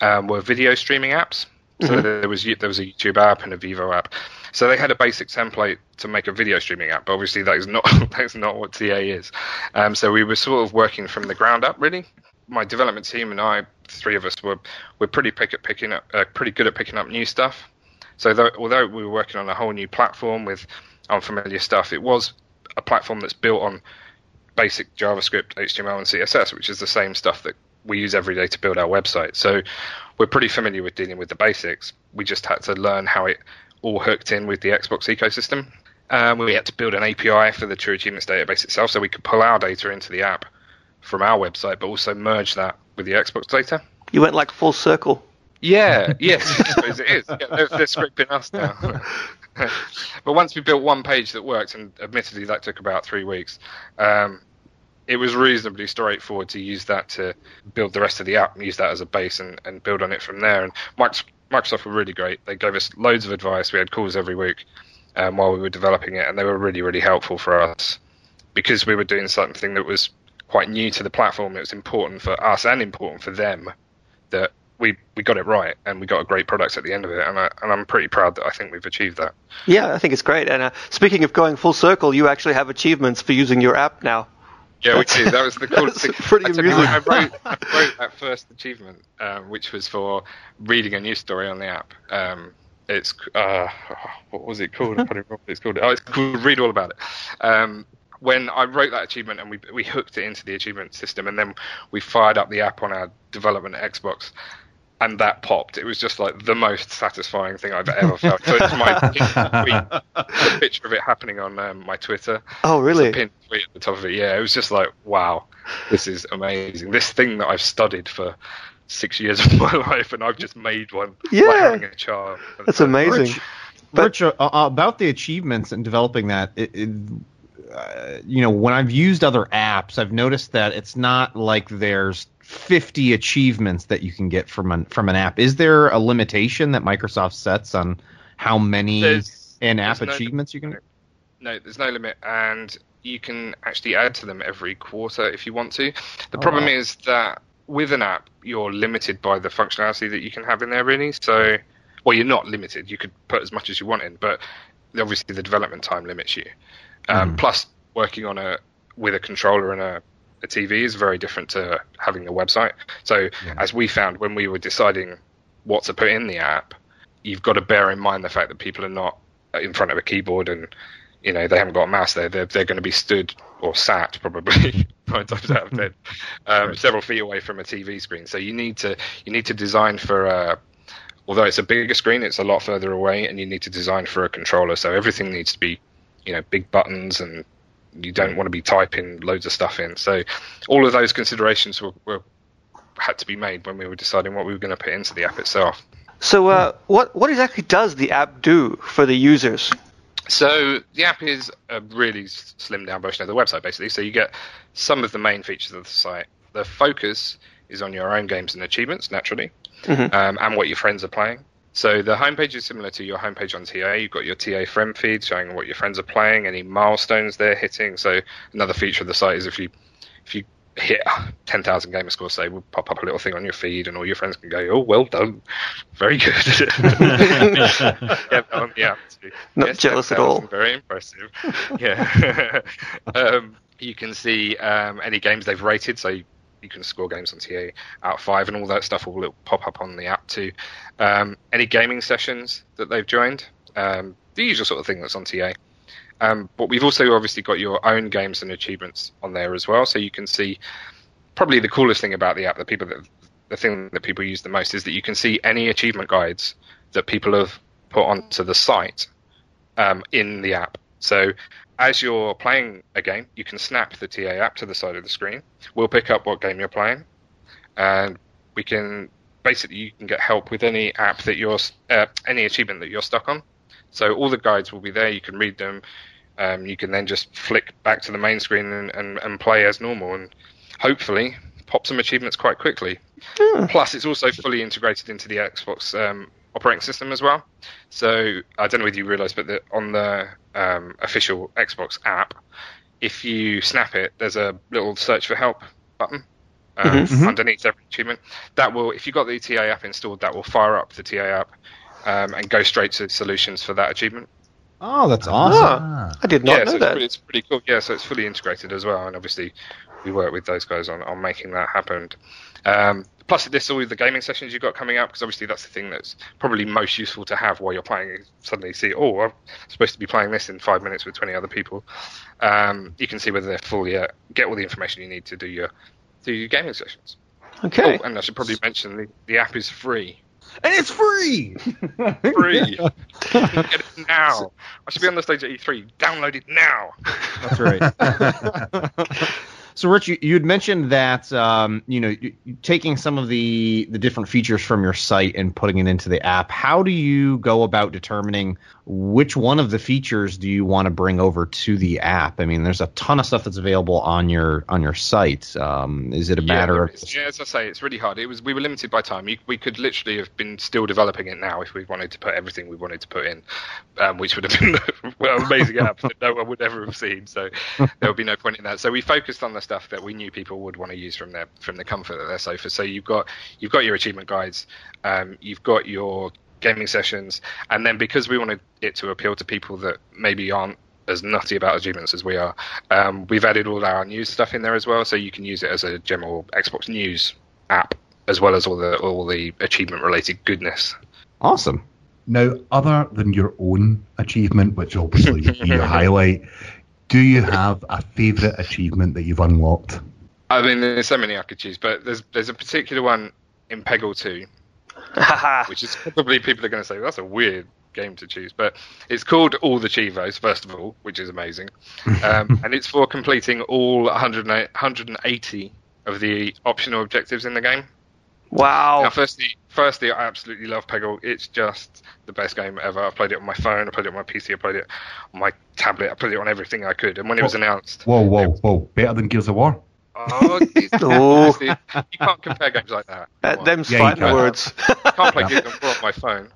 Speaker 1: um, were video streaming apps. So there was there was a YouTube app and a Vevo app. So they had a basic template to make a video streaming app, but obviously that is not that's not what TA is. Um, so we were sort of working from the ground up, really. My development team and I, three of us, were were pretty pick at picking up, uh, pretty good at picking up new stuff. So though, although we were working on a whole new platform with unfamiliar stuff, it was a platform that's built on basic JavaScript, HTML, and CSS, which is the same stuff that we use every day to build our website. So we're pretty familiar with dealing with the basics. We just had to learn how it all hooked in with the Xbox ecosystem. Um, we had to build an API for the True Achievements database itself, so we could pull our data into the app from our website, but also merge that with the Xbox data.
Speaker 5: You went like full circle.
Speaker 1: Yeah, yes, I suppose it is. Yeah, they're, they're scripting us now. but once we built one page that worked, and admittedly that took about three weeks, um, it was reasonably straightforward to use that to build the rest of the app and use that as a base and, and build on it from there. And Microsoft, were really great. They gave us loads of advice. We had calls every week um, while we were developing it, and they were really, really helpful for us because we were doing something that was quite new to the platform. It was important for us and important for them that we we got it right and we got a great product at the end of it. And I, and I'm pretty proud that I think we've achieved that.
Speaker 5: Yeah, I think it's great. And uh, speaking of going full circle, you actually have achievements for using your app now.
Speaker 1: Yeah, we did. That was the coolest thing.
Speaker 5: pretty
Speaker 1: I,
Speaker 5: amusing.
Speaker 1: I wrote, I wrote that first achievement, um, which was for reading a news story on the app. Um, it's uh, what was it called? I can't remember what it's called. Oh, it's called Read All About It. Um, when I wrote that achievement and we we hooked it into the achievement system, and then we fired up the app on our development Xbox, and that popped. It was just like the most satisfying thing I've ever felt. So it's my tweet, a picture of it happening on um, my Twitter
Speaker 5: Oh, really?
Speaker 1: pinned tweet at the top of it. Yeah, it was just like, wow, this is amazing. This thing that I've studied for six years of my life, and I've just made one.
Speaker 5: Yeah.
Speaker 1: like having a child.
Speaker 5: That's amazing.
Speaker 2: Rich,
Speaker 5: But-
Speaker 2: Rich, uh, about the achievements and developing that, it, it, uh, you know, when I've used other apps, I've noticed that it's not like there's 50 achievements that you can get from an from an app. Is there a limitation that Microsoft sets on how many in-app
Speaker 1: no
Speaker 2: achievements you can?
Speaker 1: No, there's no limit, and you can actually add to them every quarter if you want to. The
Speaker 2: Oh,
Speaker 1: problem
Speaker 2: wow.
Speaker 1: is that with an app, you're limited by the functionality that you can have in there, really. So, well, you're not limited. You could put as much as you want in, but obviously the development time limits you. Um, Plus, working on a with a controller and a, a TV is very different to having a website. So, as we found when we were deciding what to put in the app, you've got to bear in mind the fact that people are not in front of a keyboard and you know they haven't got a mouse there. They're they're going to be stood or sat probably nine times out of ten, um, several feet away from a TV screen. So you need to you need to design for. Uh, although it's a bigger screen, it's a lot further away, and you need to design for a controller. So everything needs to be, you know, big buttons, and you don't want to be typing loads of stuff in. So all of those considerations were, were had to be made when we were deciding what we were going to put into the app itself.
Speaker 5: So, uh, what what exactly does the app do for the users?
Speaker 1: So the app is a really slimmed down version of the website, basically. So you get some of the main features of the site. The focus is on your own games and achievements, naturally, um, and what your friends are playing. So the homepage is similar to your homepage on TA. You've got your TA friend feed showing what your friends are playing, any milestones they're hitting. So another feature of the site is if you if you hit 10,000 gamer score, say, will pop up a little thing on your feed, and all your friends can go, "Oh, well done, very good." yeah, um, yeah.
Speaker 5: Not jealous at all.
Speaker 1: Very impressive. yeah. um, you can see um, any games they've rated, so you, can score games on TA out five, and all that stuff will pop up on the app too. Um, any gaming sessions that they've joined, um, the usual sort of thing that's on TA. Um, but we've also obviously got your own games and achievements on there as well, so you can see probably the coolest thing about the app, the people that the thing that people use the most is that you can see any achievement guides that people have put onto the site um, in the app. So as you're playing a game, you can snap the TA app to the side of the screen. We'll pick up what game you're playing, and we can basically you can get help with any app that you're uh, any achievement that you're stuck on. So all the guides will be there. You can read them. Um, you can then just flick back to the main screen and, and, and play as normal, and hopefully pop some achievements quite quickly. Plus, it's also fully integrated into the Xbox um, operating system as well. So I don't know whether you realise, but the, on the um, official Xbox app, if you snap it, there's a little search for help button um, underneath every achievement. That will, if you've got the TA app installed, that will fire up the TA app um, and go straight to solutions for that achievement.
Speaker 2: Oh, that's awesome.
Speaker 5: Ah, I did not
Speaker 1: yeah,
Speaker 5: know
Speaker 1: so
Speaker 5: that.
Speaker 1: It's, pretty, it's pretty cool. Yeah, so it's fully integrated as well, and obviously we work with those guys on, on making that happen. Um, plus, this all the gaming sessions you've got coming up, because obviously that's the thing that's probably most useful to have while you're playing. You suddenly see, oh, I'm supposed to be playing this in five minutes with 20 other people. Um, you can see whether they're full yet. Get all the information you need to do your do your gaming sessions.
Speaker 5: Okay.
Speaker 1: Oh, and I should probably mention the, the app is free.
Speaker 2: And it's free.
Speaker 1: Free. Get it now. I should be on the stage at E3. Download it now.
Speaker 2: That's right. so, Rich, you, you had mentioned that um, you know you, taking some of the the different features from your site and putting it into the app. How do you go about determining which one of the features do you want to bring over to the app? I mean, there's a ton of stuff that's available on your on your site. Um, is it a matter
Speaker 1: yeah,
Speaker 2: of
Speaker 1: it's- yeah, as I say, it's really hard. It was we were limited by time. You, we could literally have been still developing it now if we wanted to put everything we wanted to put in, um, which would have been well amazing app that no one would ever have seen. So there would be no point in that. So we focused on the stuff that we knew people would want to use from their from the comfort of their sofa. So you've got you've got your achievement guides, um, you've got your gaming sessions, and then because we wanted it to appeal to people that maybe aren't as nutty about achievements as we are, um, we've added all our news stuff in there as well, so you can use it as a general Xbox News app as well as all the all the achievement related goodness.
Speaker 2: awesome?
Speaker 4: Now, other than your own achievement, which obviously you highlight, do you have a favourite achievement that you've unlocked?
Speaker 1: I mean, there's so many I could choose, but there's there's a particular one in Peggle 2 which is probably people are going to say that's a weird game to choose, but it's called All the Cheevos first of all, which is amazing, um, and it's for completing all 108 180 of the optional objectives in the game.
Speaker 5: Wow.
Speaker 1: Now, firstly, firstly, I absolutely love Peggle. It's just the best game ever. I've played it on my phone, I played it on my PC, I played it on my tablet, I played it on everything I could. And when it was announced,
Speaker 4: Whoa, whoa, whoa! Better than Gears of War?
Speaker 1: oh,
Speaker 5: Oh.
Speaker 1: you can't compare games like that.
Speaker 5: Uh,
Speaker 1: Come on.
Speaker 5: them's
Speaker 4: Yeah,
Speaker 5: fighting words.
Speaker 1: I can't play Gears of War on my phone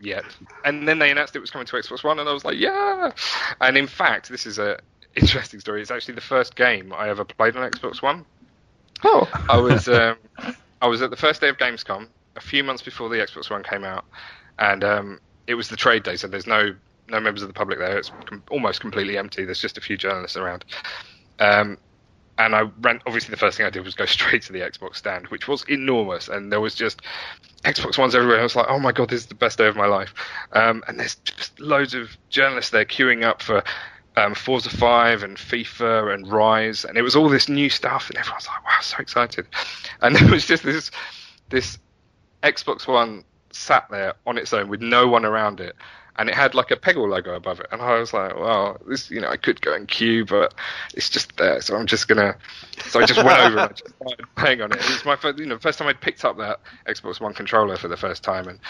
Speaker 1: yet. And then they announced it was coming to Xbox One, and I was like, yeah. And in fact, this is a interesting story. It's actually the first game I ever played on Xbox One.
Speaker 5: oh.
Speaker 1: I was um, I was at the first day of Gamescom a few months before the Xbox One came out, and um, it was the trade day, so there's no no members of the public there. It's com- almost completely empty. There's just a few journalists around. Um, and I ran. Obviously, the first thing I did was go straight to the Xbox stand, which was enormous, and there was just Xbox Ones everywhere. I was like, "Oh my god, this is the best day of my life!" Um, and there's just loads of journalists there queuing up for um, Forza 5 and FIFA and Rise, and it was all this new stuff, and everyone's like, "Wow, so excited!" And it was just this this Xbox One sat there on its own with no one around it, and it had like a Peggle logo above it, and I was like, "Wow, this you know I could go and queue, but it's just there, so I'm just gonna." So I just went over and I just started playing on it. It was my first, you know, first time I'd picked up that Xbox One controller for the first time, and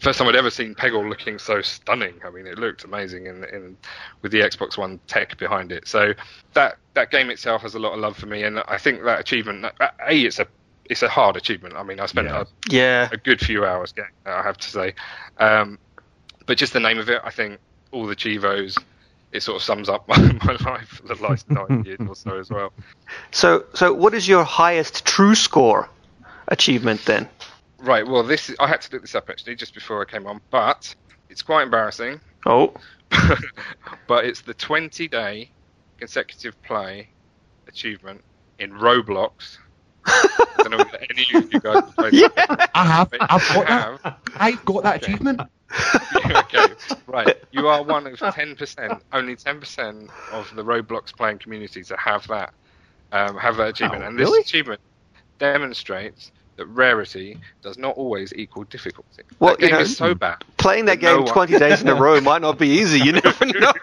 Speaker 1: first time I'd ever seen Peggle looking so stunning. I mean, it looked amazing in, in with the Xbox One tech behind it. So that that game itself has a lot of love for me, and I think that achievement, a, it's a it's a hard achievement. I mean, I spent
Speaker 4: Yeah.
Speaker 1: a,
Speaker 5: Yeah.
Speaker 1: a good few hours getting that, I have to say. Um, but just the name of it, I think all the Cheevos, it sort of sums up my, my life for the last nine years or so as well.
Speaker 5: So, so what is your highest true score achievement then?
Speaker 1: Right. Well, this is, I had to look this up actually just before I came on, but it's quite embarrassing.
Speaker 5: Oh,
Speaker 1: but it's the 20 day consecutive play achievement in Roblox. I don't know if any of you guys have played that.
Speaker 4: I have.
Speaker 1: But
Speaker 4: I've
Speaker 1: you
Speaker 4: got that. I've got that
Speaker 1: Okay.
Speaker 4: achievement.
Speaker 1: okay, right. You are one of 10%, only 10% of the Roblox playing community to have that, um, have that achievement.
Speaker 2: Oh,
Speaker 1: and this
Speaker 2: really?
Speaker 1: achievement demonstrates that rarity does not always equal difficulty.
Speaker 5: Well,
Speaker 1: that
Speaker 5: you
Speaker 1: game
Speaker 5: know-
Speaker 1: is so bad.
Speaker 5: playing that
Speaker 1: No
Speaker 5: game
Speaker 1: one-
Speaker 5: 20 days in a row might not be easy. You never know.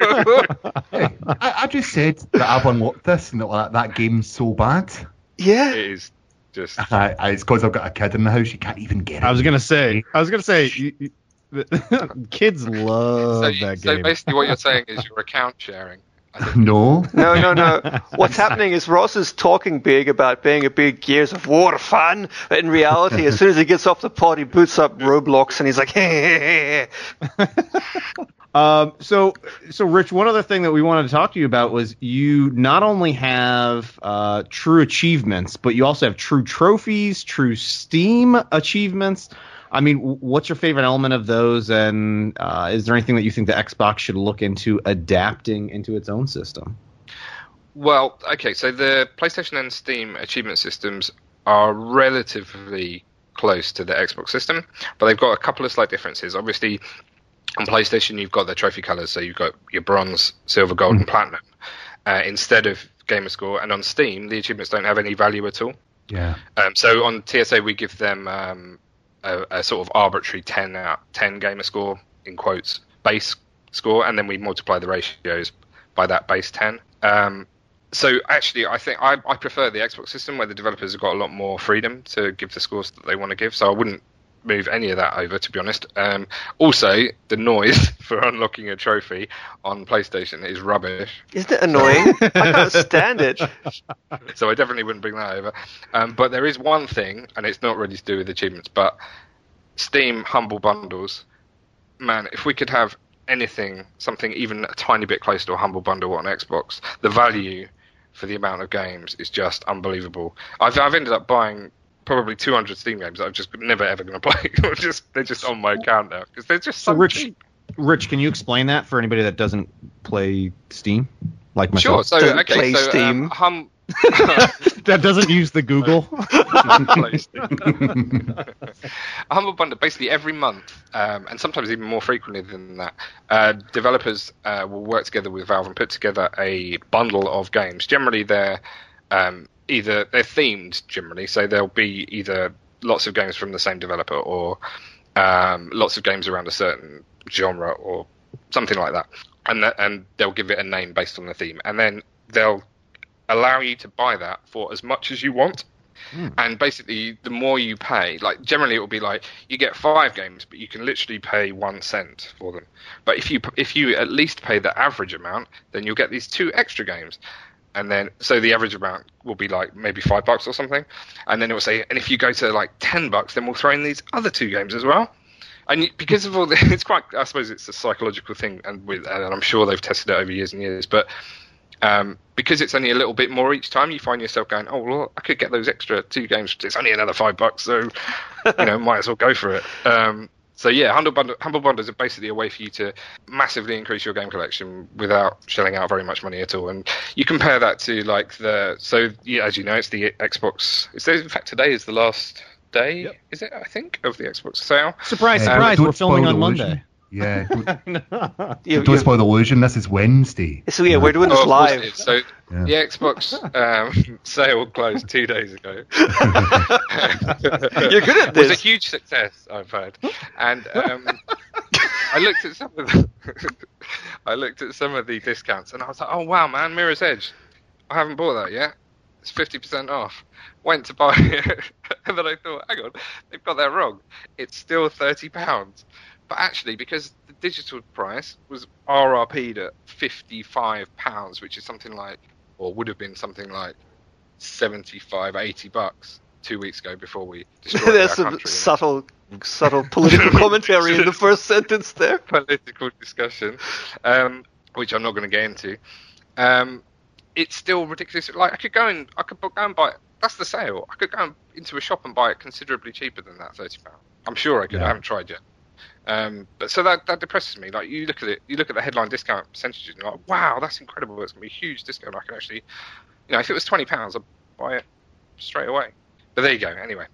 Speaker 4: I, I just said that I've unlocked this and that that, that game's so bad.
Speaker 5: yeah.
Speaker 1: It is just.
Speaker 4: I, I, it's because I've got a kid in the house. You can't even get it.
Speaker 7: I was gonna say. I was gonna say. You, you, kids love
Speaker 1: So, you-
Speaker 7: that
Speaker 1: so basically, what you're saying is you're account sharing.
Speaker 4: no.
Speaker 5: No, no, no. What's happening is Ross is talking big about being a big Gears of War fan, but in reality, as soon as he gets off the pod, he boots up Roblox and he's like, hey, hey, hey.
Speaker 7: Um, so, so Rich, one other thing that we wanted to talk to you about was you not only have uh, true achievements, but you also have true trophies, true Steam achievements. I mean, what's your favorite element of those, and uh, is there anything that you think the Xbox should look into adapting into its own system?
Speaker 1: Well, okay, so the PlayStation and Steam achievement systems are relatively close to the Xbox system, but they've got a couple of slight differences. Obviously, on PlayStation, you've got the trophy colors, so you've got your bronze, silver, gold, and platinum uh, instead of gamer score. And on Steam, the achievements don't have any value at all.
Speaker 4: Yeah.
Speaker 1: Um, so on TSA, we give them um, a, a sort of arbitrary 10 out 10 gamer score in quotes base score, and then we multiply the ratios by that base 10. Um, so actually, I think I, I prefer the Xbox system where the developers have got a lot more freedom to give the scores that they want to give. So I wouldn't move any of that over, to be honest. Um, also, the noise for unlocking a trophy on PlayStation is rubbish.
Speaker 5: Isn't it annoying? I can't stand it.
Speaker 1: so I definitely wouldn't bring that over. Um, but there is one thing, and it's not really to do with achievements, but Steam Humble Bundles. Man, if we could have anything, something even a tiny bit close to a Humble Bundle on Xbox, the value for the amount of games is just unbelievable. I've, I've ended up buying probably 200 Steam games that I'm just never ever going to play. They're just they're just on my account now because they're just so,
Speaker 7: So, Rich,
Speaker 1: cheap.
Speaker 7: Rich, can you explain that for anybody that doesn't play Steam, like myself?
Speaker 1: Sure.
Speaker 7: myself?
Speaker 1: So
Speaker 5: Doesn't
Speaker 1: okay.
Speaker 5: play
Speaker 1: so
Speaker 5: Steam.
Speaker 1: Um, hum.
Speaker 7: that doesn't use the Google.
Speaker 1: a humble bundle basically every month um, and sometimes even more frequently than that uh, developers uh, will work together with valve and put together a bundle of games generally they're um, either they're themed generally so there'll be either lots of games from the same developer or um, lots of games around a certain genre or something like that. And that, and they'll give it a name based on the theme. And then they'll allow you to buy that for as much as you want. And basically the more you pay like generally it will be like you get five games but you can literally pay one cent for them. But if you if you at least pay the average amount then you'll get these two extra games and then so the average amount will be like maybe five bucks or something and then it will say and if you go to like ten bucks then we'll throw in these other two games as well and because of all the, it's quite i suppose it's a psychological thing and with and i'm sure they've tested it over years and years but um, because it's only a little bit more each time, you find yourself going, "Oh well, I could get those extra two games. It's only another five bucks, so you know, might as well go for it." Um, so yeah, humble bundle, humble bundles are basically a way for you to massively increase your game collection without shelling out very much money at all. And you compare that to like the so yeah, as you know, it's the Xbox. It's in fact today is the last day, is it? I think of the Xbox sale.
Speaker 7: surprise, surprise!
Speaker 4: don't
Speaker 7: We're filming on
Speaker 4: the illusion.
Speaker 7: Monday.
Speaker 4: Yeah. Don't,
Speaker 5: You,
Speaker 4: don't spoil the illusion. This is Wednesday.
Speaker 5: so yeah, we're doing this
Speaker 1: Oh, of course
Speaker 5: live.
Speaker 1: So
Speaker 4: Yeah.
Speaker 1: the Xbox um, sale closed two days ago.
Speaker 5: You're good at this.
Speaker 1: It was a huge success, I've heard, and um, I looked at some of the, I looked at some of the discounts, and I was like, "Oh wow, man, Mirror's Edge, I haven't bought that yet. It's fifty percent off." Went to buy it, and then I thought, hang on, they've got that wrong. It's still thirty pounds, but actually, because the digital price was RRP'd at fifty-five pounds, which is something like, or would have been something like 75, 80 bucks two weeks ago before we destroyed
Speaker 5: There's some
Speaker 1: country.
Speaker 5: subtle, subtle political commentary in the first sentence there.
Speaker 1: political discussion, um, which I'm not going to get into. Um, it's still ridiculous. Like I could go and I could go and buy it. That's the sale. I could go into a shop and buy it considerably cheaper than that thirty pound. I'm sure I could.
Speaker 4: Yeah.
Speaker 1: I haven't tried yet. Um, but so that that depresses me. Like you look at it, you look at the headline discount percentages, and you're like, wow, that's incredible. It's gonna be a huge discount. I can actually, you know, if it was twenty pounds, I'd buy it straight away. But there you go. Anyway,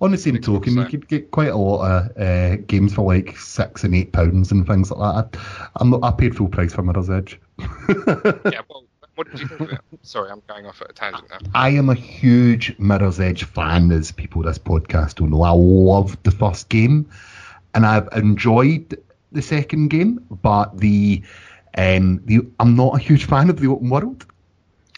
Speaker 4: On the same token, you could get quite a lot of uh, games for like six and eight pounds and things like that. I, I'm not, I paid full price for Mirror's Edge.
Speaker 1: yeah. Well, what did you think of it? Sorry, I'm going off at a tangent now.
Speaker 4: I am a huge Mirror's Edge fan, as people this podcast don't know. I loved the first game, and I've enjoyed the second game, but the um, the I'm not a huge fan of the open world.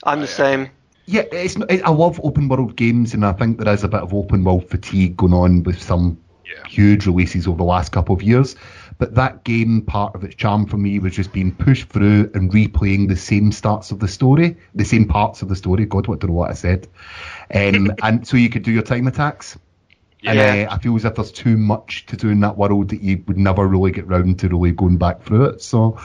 Speaker 5: I'm the same.
Speaker 4: Yeah, it's not, I love open world games, and I think there is a bit of open world fatigue going on with some
Speaker 1: Yeah.
Speaker 4: huge releases over the last couple of years. But that game, part of its charm for me was just being pushed through and replaying the same starts of the story, the same parts of the story. God, what don't know what I said. Um, and so you could do your time attacks. And
Speaker 5: Yeah.
Speaker 4: uh, I feel as if there's too much to do in that world that you would never really get round to really going back through it. So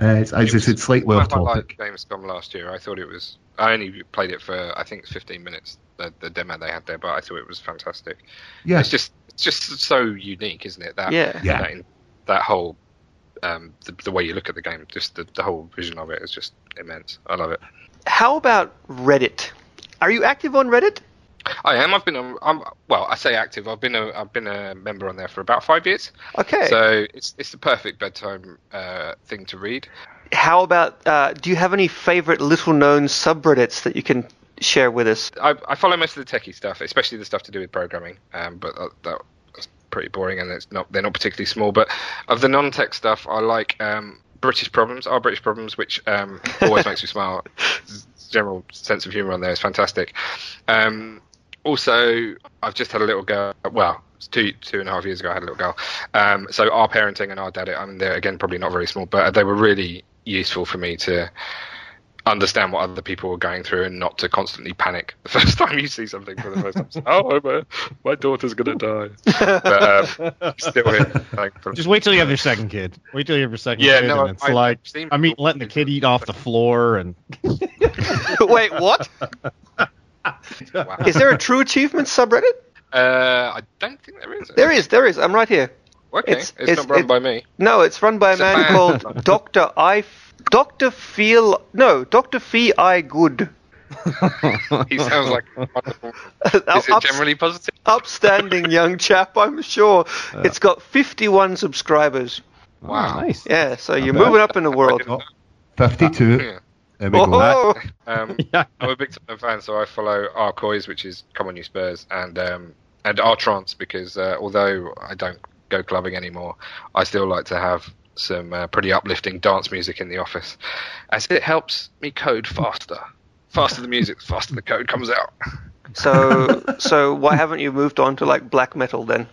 Speaker 4: uh, it's, as I said, it's slightly off
Speaker 1: I quite
Speaker 4: topic.
Speaker 1: liked Gamescom last year. I thought it was. I only played it for I think 15 minutes. The, the demo they had there, but I thought it was fantastic.
Speaker 4: Yeah.
Speaker 1: It's just it's just so unique, isn't it? That
Speaker 5: Yeah.
Speaker 4: Yeah.
Speaker 1: That, that whole um, the, the way you look at the game, just the, the whole vision of it is just immense. I love it.
Speaker 5: How about Reddit? Are you active on Reddit?
Speaker 1: I am. I've been. A, I'm well. I say active. I've been a. I've been a member on there for about five years.
Speaker 5: Okay.
Speaker 1: So it's it's the perfect bedtime uh, thing to read.
Speaker 5: How about? Uh, do you have any favorite little-known subreddits that you can share with us?
Speaker 1: I, I follow most of the techie stuff, especially the stuff to do with programming. Um, but that, that, that's pretty boring, and it's not they're not particularly small. But of the non-tech stuff, I like um, British problems. Our British problems, which um, always makes me smile. General sense of humour on there is fantastic. Um, also, I've just had a little girl. Well, it's two two and a half years ago, I had a little girl. Um, so our parenting and our dad. I mean, they're again probably not very small, but they were really useful for me to understand what other people were going through and not to constantly panic the first time you see something for the first time. oh, my, my daughter's going to die. But um, still here. thankfully.
Speaker 7: Just wait till you have your second kid. Wait till you have your second
Speaker 1: Yeah,
Speaker 7: kid.
Speaker 1: no,
Speaker 7: and it's
Speaker 1: I-
Speaker 7: like
Speaker 1: I've seen
Speaker 7: I mean, letting the kid eat off the floor and
Speaker 5: Wait, what?
Speaker 1: Wow.
Speaker 5: Is there a True Achievement subreddit?
Speaker 1: Uh, I don't think there is.
Speaker 5: There is. There is. I'm right here.
Speaker 1: Okay,
Speaker 5: It's-
Speaker 1: it's,
Speaker 5: it's-
Speaker 1: not run
Speaker 5: it-
Speaker 1: by me.
Speaker 5: No, it's run by a
Speaker 1: It's a
Speaker 5: man
Speaker 1: fan.
Speaker 5: called Doctor I. Doctor Feel. No, Doctor Fee I Good.
Speaker 1: He sounds like a wonderful. Is it
Speaker 5: Up-
Speaker 1: generally positive?
Speaker 5: upstanding young chap, I'm sure. It's got 51 subscribers.
Speaker 1: Wow.
Speaker 7: nice.
Speaker 5: Yeah, so you're
Speaker 4: bet.
Speaker 5: moving up in the world.
Speaker 4: 52.
Speaker 1: Yeah.
Speaker 4: There we go.
Speaker 5: Oh,
Speaker 1: Um,
Speaker 7: Yeah.
Speaker 1: I'm a big Tottenham fan, so I follow Arcoys, which is Come On You Spurs, and um, and Artrance because uh, although I don't go clubbing anymore, I still like to have some uh, pretty uplifting dance music in the office, as it helps me code faster. Faster the music, faster the code comes out.
Speaker 5: so so why haven't you moved on to like black metal then?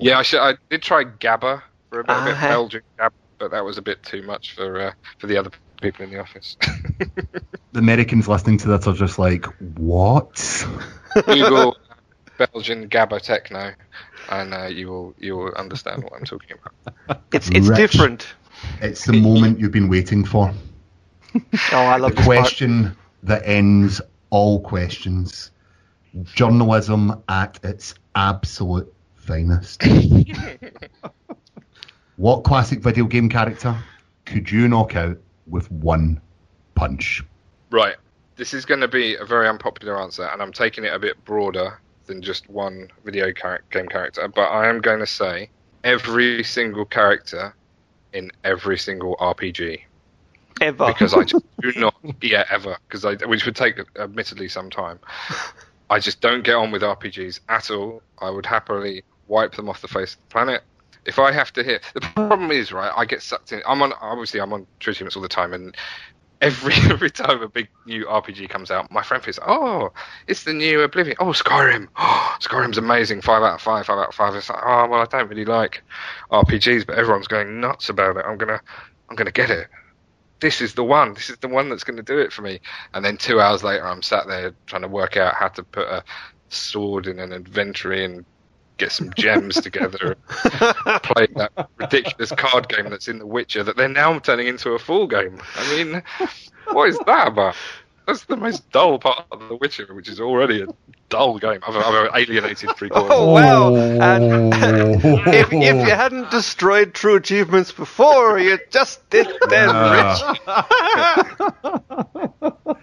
Speaker 1: Yeah, I, should, I did try Gabba for a bit, a bit
Speaker 5: Ah.
Speaker 1: Belgian Gabba, but that was a bit too much for uh, for the other people in the office.
Speaker 4: The Americans listening to this are just like, what?
Speaker 1: Google Belgian Gabba techno, and uh, you will you will understand what I'm talking about.
Speaker 5: It's it's
Speaker 4: Rich.
Speaker 5: different.
Speaker 4: It's the moment you've been waiting for.
Speaker 5: Oh, I love
Speaker 4: The
Speaker 5: this part.
Speaker 4: question that ends all questions. Journalism at its absolute finest. what classic video game character could you knock out with one punch?
Speaker 1: Right. This is going to be a very unpopular answer, and I'm taking it a bit broader than just one video char- game character. But I am going to say every single character in every single RPG
Speaker 5: Ever.
Speaker 1: because I just do not, yeah, ever, because I, which would take admittedly some time. I just don't get on with RPGs at all. I would happily wipe them off the face of the planet. If I have to hear the problem is right. I get sucked in. I'm on obviously I'm on True all the time, and every every time a big new RPG comes out, my friend thinks, "Oh, it's the new Oblivion. Oh, Skyrim. Oh, Skyrim's amazing. Five out of five. Five out of five. It's like, oh well, I don't really like RPGs, but everyone's going nuts about it. I'm gonna, I'm gonna get it. This is the one. This is the one that's going to do it for me. And then two hours later, I'm sat there trying to work out how to put a sword in an inventory and get some gems together and play that ridiculous card game that's in The Witcher that they're now turning into a full game. I mean, what is that about? That's the most dull part of The Witcher, which is already a dull game. I've, I've alienated three quarters.
Speaker 5: Oh wow! And if, if you hadn't destroyed True Achievements before, you just did then, Rich.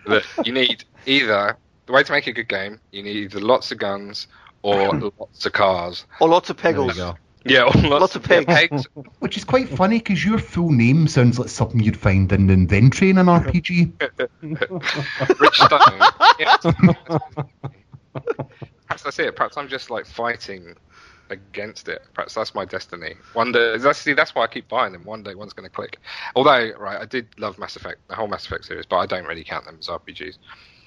Speaker 1: that you need either the way to make a good game. You need either lots of guns or lots of cars.
Speaker 5: Or lots of
Speaker 7: There you go.
Speaker 1: Yeah, lots,
Speaker 5: Lots of
Speaker 1: yeah,
Speaker 5: pegs.
Speaker 4: Which is quite funny because your full name sounds like something you'd find in the inventory in an RPG.
Speaker 1: Rich Stone. Yeah. Perhaps that's it. Perhaps I'm just like fighting against it. Perhaps that's my destiny. One day, that's, see, that's why I keep buying them. One day, one's going to click. Although, right, I did love Mass Effect, the whole Mass Effect series, but I don't really count them as RPGs.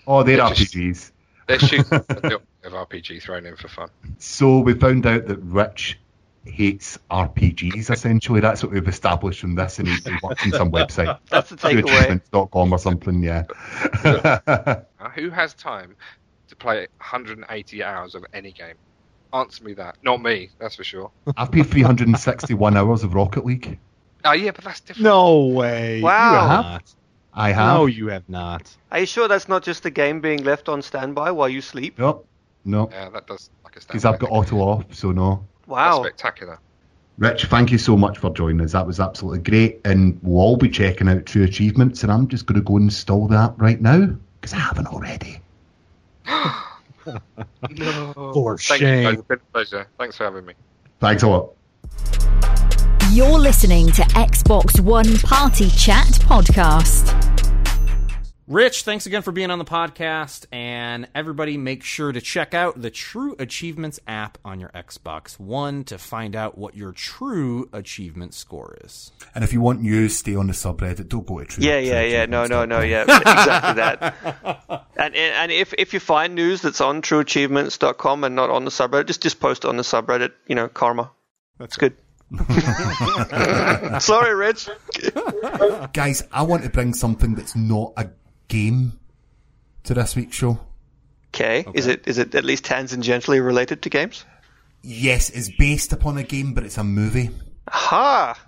Speaker 4: Oh, they're
Speaker 1: They're just-
Speaker 4: RPGs.
Speaker 1: They're shooting a bit of RPG thrown in for fun.
Speaker 4: So we found out that Rich hates RPGs. Essentially, that's what we've established from this, and he, he works on some website,
Speaker 5: That's the takeaway.
Speaker 4: achievements.com or something. Yeah.
Speaker 1: Now, who has time to play 180 hours of any game? Answer me that. Not me, that's for sure.
Speaker 4: I've played 361 hours of Rocket League.
Speaker 1: Oh, yeah, but that's different.
Speaker 7: No way.
Speaker 5: Wow.
Speaker 7: You have not.
Speaker 4: I have.
Speaker 7: No, you have not.
Speaker 5: Are you sure that's not just the game being left on standby while you sleep?
Speaker 4: Nope. No.
Speaker 1: Yeah, that does like a
Speaker 4: Because I've got auto off, so no.
Speaker 1: That's
Speaker 5: Wow.
Speaker 1: spectacular.
Speaker 4: Rich, thank you so much for joining us. That was absolutely great. And we'll all be checking out True Achievements, and I'm just going to go install that right now because I haven't already.
Speaker 1: No.
Speaker 7: For
Speaker 1: Thank
Speaker 7: shame.
Speaker 1: you. It's been a pleasure. Thanks for having me.
Speaker 4: Thanks a lot.
Speaker 6: You're listening to Xbox One Party Chat Podcast.
Speaker 2: Rich, thanks again for being on the podcast. And everybody, make sure to check out the True Achievements app on your Xbox One to find out what your true achievement score is.
Speaker 4: And if you want news, stay on the subreddit. Don't go to True.
Speaker 5: Yeah, yeah, yeah. No, no, no. Yeah, exactly that. And and if if you find news that's on TrueAchievements.com and not on the subreddit, just just post it on the subreddit. You know, karma. That's good. Sorry, Rich.
Speaker 4: Guys, I want to bring something that's not a game to this week's show.
Speaker 5: Okay. Is it is it at least tangentially related to games?
Speaker 4: Yes, it's based upon a game, but it's a movie.
Speaker 5: Ha!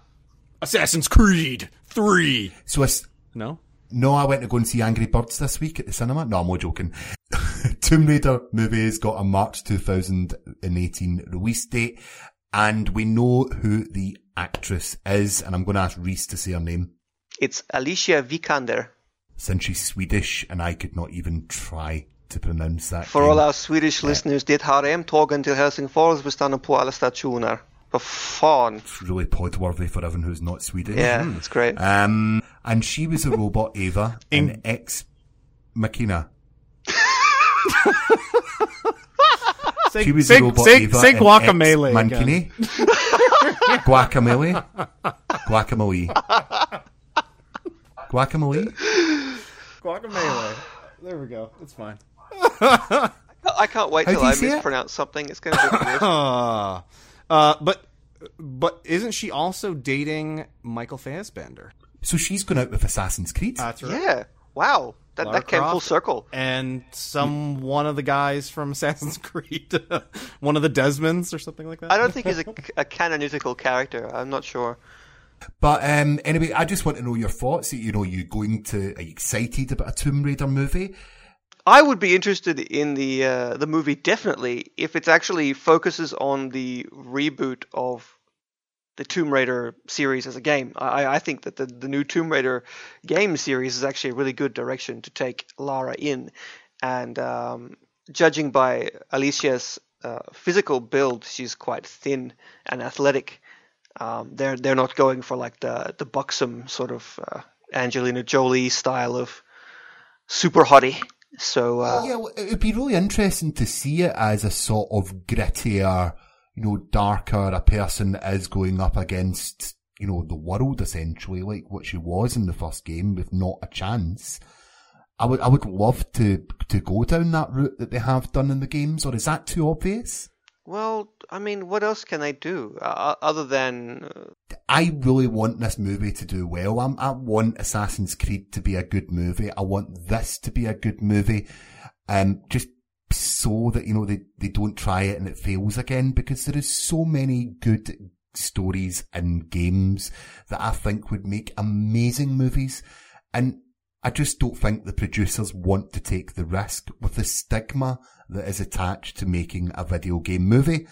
Speaker 2: Assassin's Creed 3.
Speaker 4: So it's,
Speaker 2: No?
Speaker 4: no, I went to go and see Angry Birds this week at the cinema. No, I'm not joking. Tomb Raider movie has got a March 2018 release date, and we know who the actress is, and I'm going to ask Rhys to say her name.
Speaker 5: It's Alicia Vikander.
Speaker 4: Since she's Swedish, and I could not even try to pronounce that.
Speaker 5: För
Speaker 4: name.
Speaker 5: our Swedish listeners, det har M-tågen till Helsingfors. Vi stannar på alla stationer. Vad fan.
Speaker 4: It's really podworthy for everyone who's not Swedish.
Speaker 5: Yeah, it's great.
Speaker 4: Um, and she was a robot Ava in Ex Machina.
Speaker 7: Say,
Speaker 4: She was
Speaker 7: say,
Speaker 4: a robot
Speaker 7: say,
Speaker 4: Ava
Speaker 7: say guacamole.
Speaker 4: Ex
Speaker 7: again.
Speaker 4: Mancini. Guacamole. Guacamole. Guacamole.
Speaker 7: Guacamole. There we go. It's fine.
Speaker 5: I can't wait
Speaker 4: How
Speaker 5: till I
Speaker 4: say it?
Speaker 5: mispronounce something. It's going to be weird.
Speaker 2: Uh, uh, but but isn't she also dating Michael Fassbender?
Speaker 4: So she's gone out with Assassin's Creed.
Speaker 2: That's
Speaker 5: Yeah. Wow. That,
Speaker 2: Lara
Speaker 5: that came full circle.
Speaker 2: And some one of the guys from Assassin's Creed, one of the Desmonds or something like that.
Speaker 5: I don't think he's a, a canonical character. I'm not sure.
Speaker 4: But um, anyway, I just want to know your thoughts. You know, you going to? Are you excited about a Tomb Raider movie?
Speaker 5: I would be interested in the uh, the movie definitely if it actually focuses on the reboot of the Tomb Raider series as a game. I, I think that the, the new Tomb Raider game series is actually a really good direction to take Lara in. And um, judging by Alicia's uh, physical build, she's quite thin and athletic. Um, they're they're not going for like the the buxom sort of uh, Angelina Jolie style of super hottie. So uh,
Speaker 4: Yeah, well, it would be really interesting to see it as a sort of grittier, you know, darker. A person is going up against you know, the world essentially, like what she was in the first game with not a chance. I would, I would love to, to go down that route that they have done in the games, or is that too obvious?
Speaker 5: Well, I mean, what else can they do uh, other than? Uh...
Speaker 4: I really want this movie to do well. I'm, I want Assassin's Creed to be a good movie. I want this to be a good movie, um, just so that you know they they don't try it and it fails again because there is so many good stories and games that I think would make amazing movies, and I just don't think the producers want to take the risk with the stigma that is attached to making a video game movie.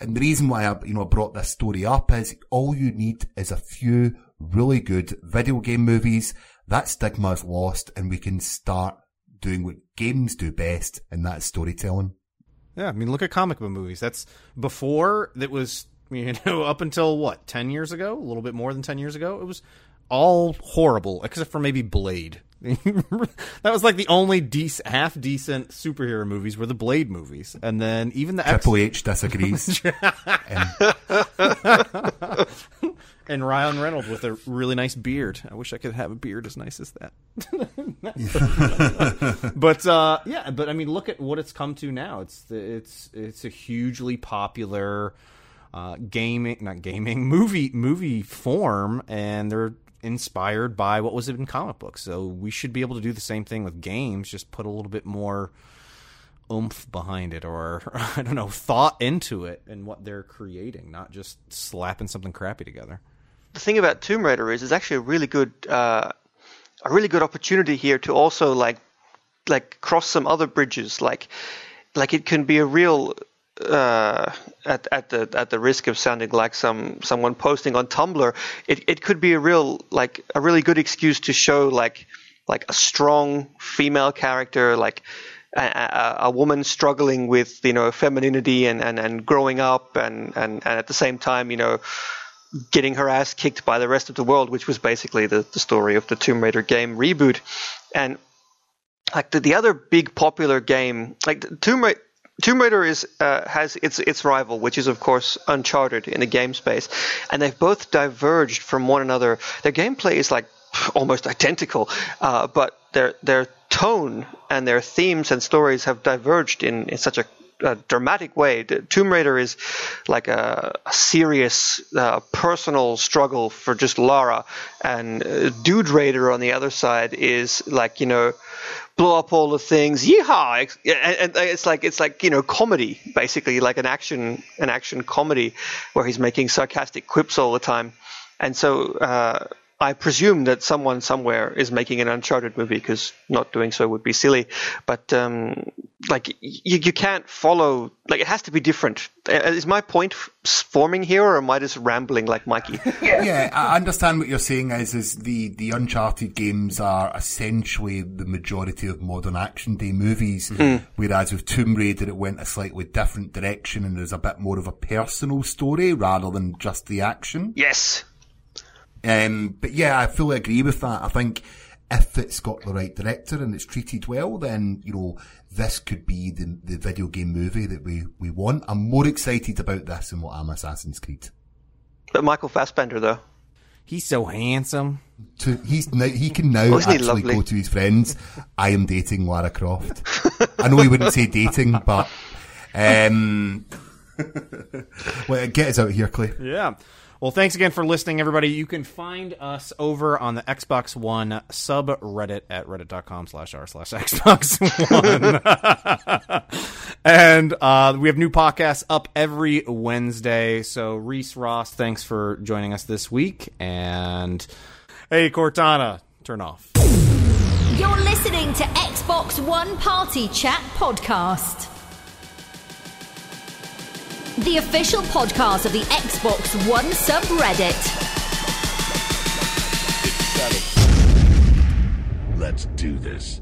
Speaker 4: And the reason why I, you know, brought this story up is all you need is a few really good video game movies. That stigma is lost and we can start doing what games do best, and that's storytelling.
Speaker 2: Yeah, I mean, look at comic book movies. That's before that was, you know, up until what, 10 years ago? A little bit more than 10 years ago? It was all horrible, except for maybe Blade. that was like the only dec- half decent superhero movies were the Blade movies, and then even the
Speaker 4: Triple X- H disagrees.
Speaker 2: and Ryan Reynolds with a really nice beard. I wish I could have a beard as nice as that. but uh, yeah, but I mean, look at what it's come to now. It's the, it's it's a hugely popular uh, gaming, not gaming, movie movie form, and they're inspired by what was in comic books. So we should be able to do the same thing with games, just put a little bit more oomph behind it or I don't know, thought into it and what they're creating, not just slapping something crappy together.
Speaker 5: The thing about Tomb Raider is it's actually a really good uh, a really good opportunity here to also like like cross some other bridges. Like like it can be a real uh, at at the at the risk of sounding like some someone posting on Tumblr, it, it could be a real like a really good excuse to show like like a strong female character, like a, a, a woman struggling with you know femininity and, and, and growing up, and, and, and at the same time you know getting her ass kicked by the rest of the world, which was basically the, the story of the Tomb Raider game reboot, and like the, the other big popular game, like Tomb Raider Tomb Raider is uh, has its its rival, which is of course Uncharted in the game space, and they've both diverged from one another. Their gameplay is like almost identical, uh, but their their tone and their themes and stories have diverged in, in such a, a dramatic way. The Tomb Raider is like a, a serious uh, personal struggle for just Lara, and uh, Dude Raider on the other side is like you know blow up all the things, yeehaw! And, it's like it's like you know comedy, basically like an action an action comedy where he's making sarcastic quips all the time, and so. Uh, I presume that someone somewhere is making an Uncharted movie because not doing so would be silly. But um, like you, you can't follow. Like it has to be different. Uh, is my point forming here, or am I just rambling like Mikey?
Speaker 4: yeah. yeah, I understand what you're saying. Is is the the Uncharted games are essentially the majority of modern action day movies, mm. whereas with Tomb Raider it went a slightly different direction and there's a bit more of a personal story rather than just the action.
Speaker 5: Yes.
Speaker 4: Um, but yeah, I fully agree with that. I think if it's got the right director and it's treated well, then, you know, this could be the, the video game movie that we, we want. I'm more excited about this than what I'm Assassin's Creed.
Speaker 5: But Michael Fassbender, though.
Speaker 2: He's so handsome.
Speaker 4: To, he's now, he can now oh, actually go to his friends. I am dating Lara Croft. I know he wouldn't say dating, but um, well, get us out here, Clay.
Speaker 2: Yeah. Well, thanks again for listening, everybody. You can find us over on the Xbox One subreddit at reddit.com slash r slash Xbox One. and uh, we have new podcasts up every Wednesday. So, Rhys Ross, thanks for joining us this week. And hey, Cortana, turn off.
Speaker 6: You're listening to Xbox One Party Chat Podcast the official podcast of the Xbox One subreddit.
Speaker 3: Let's do this.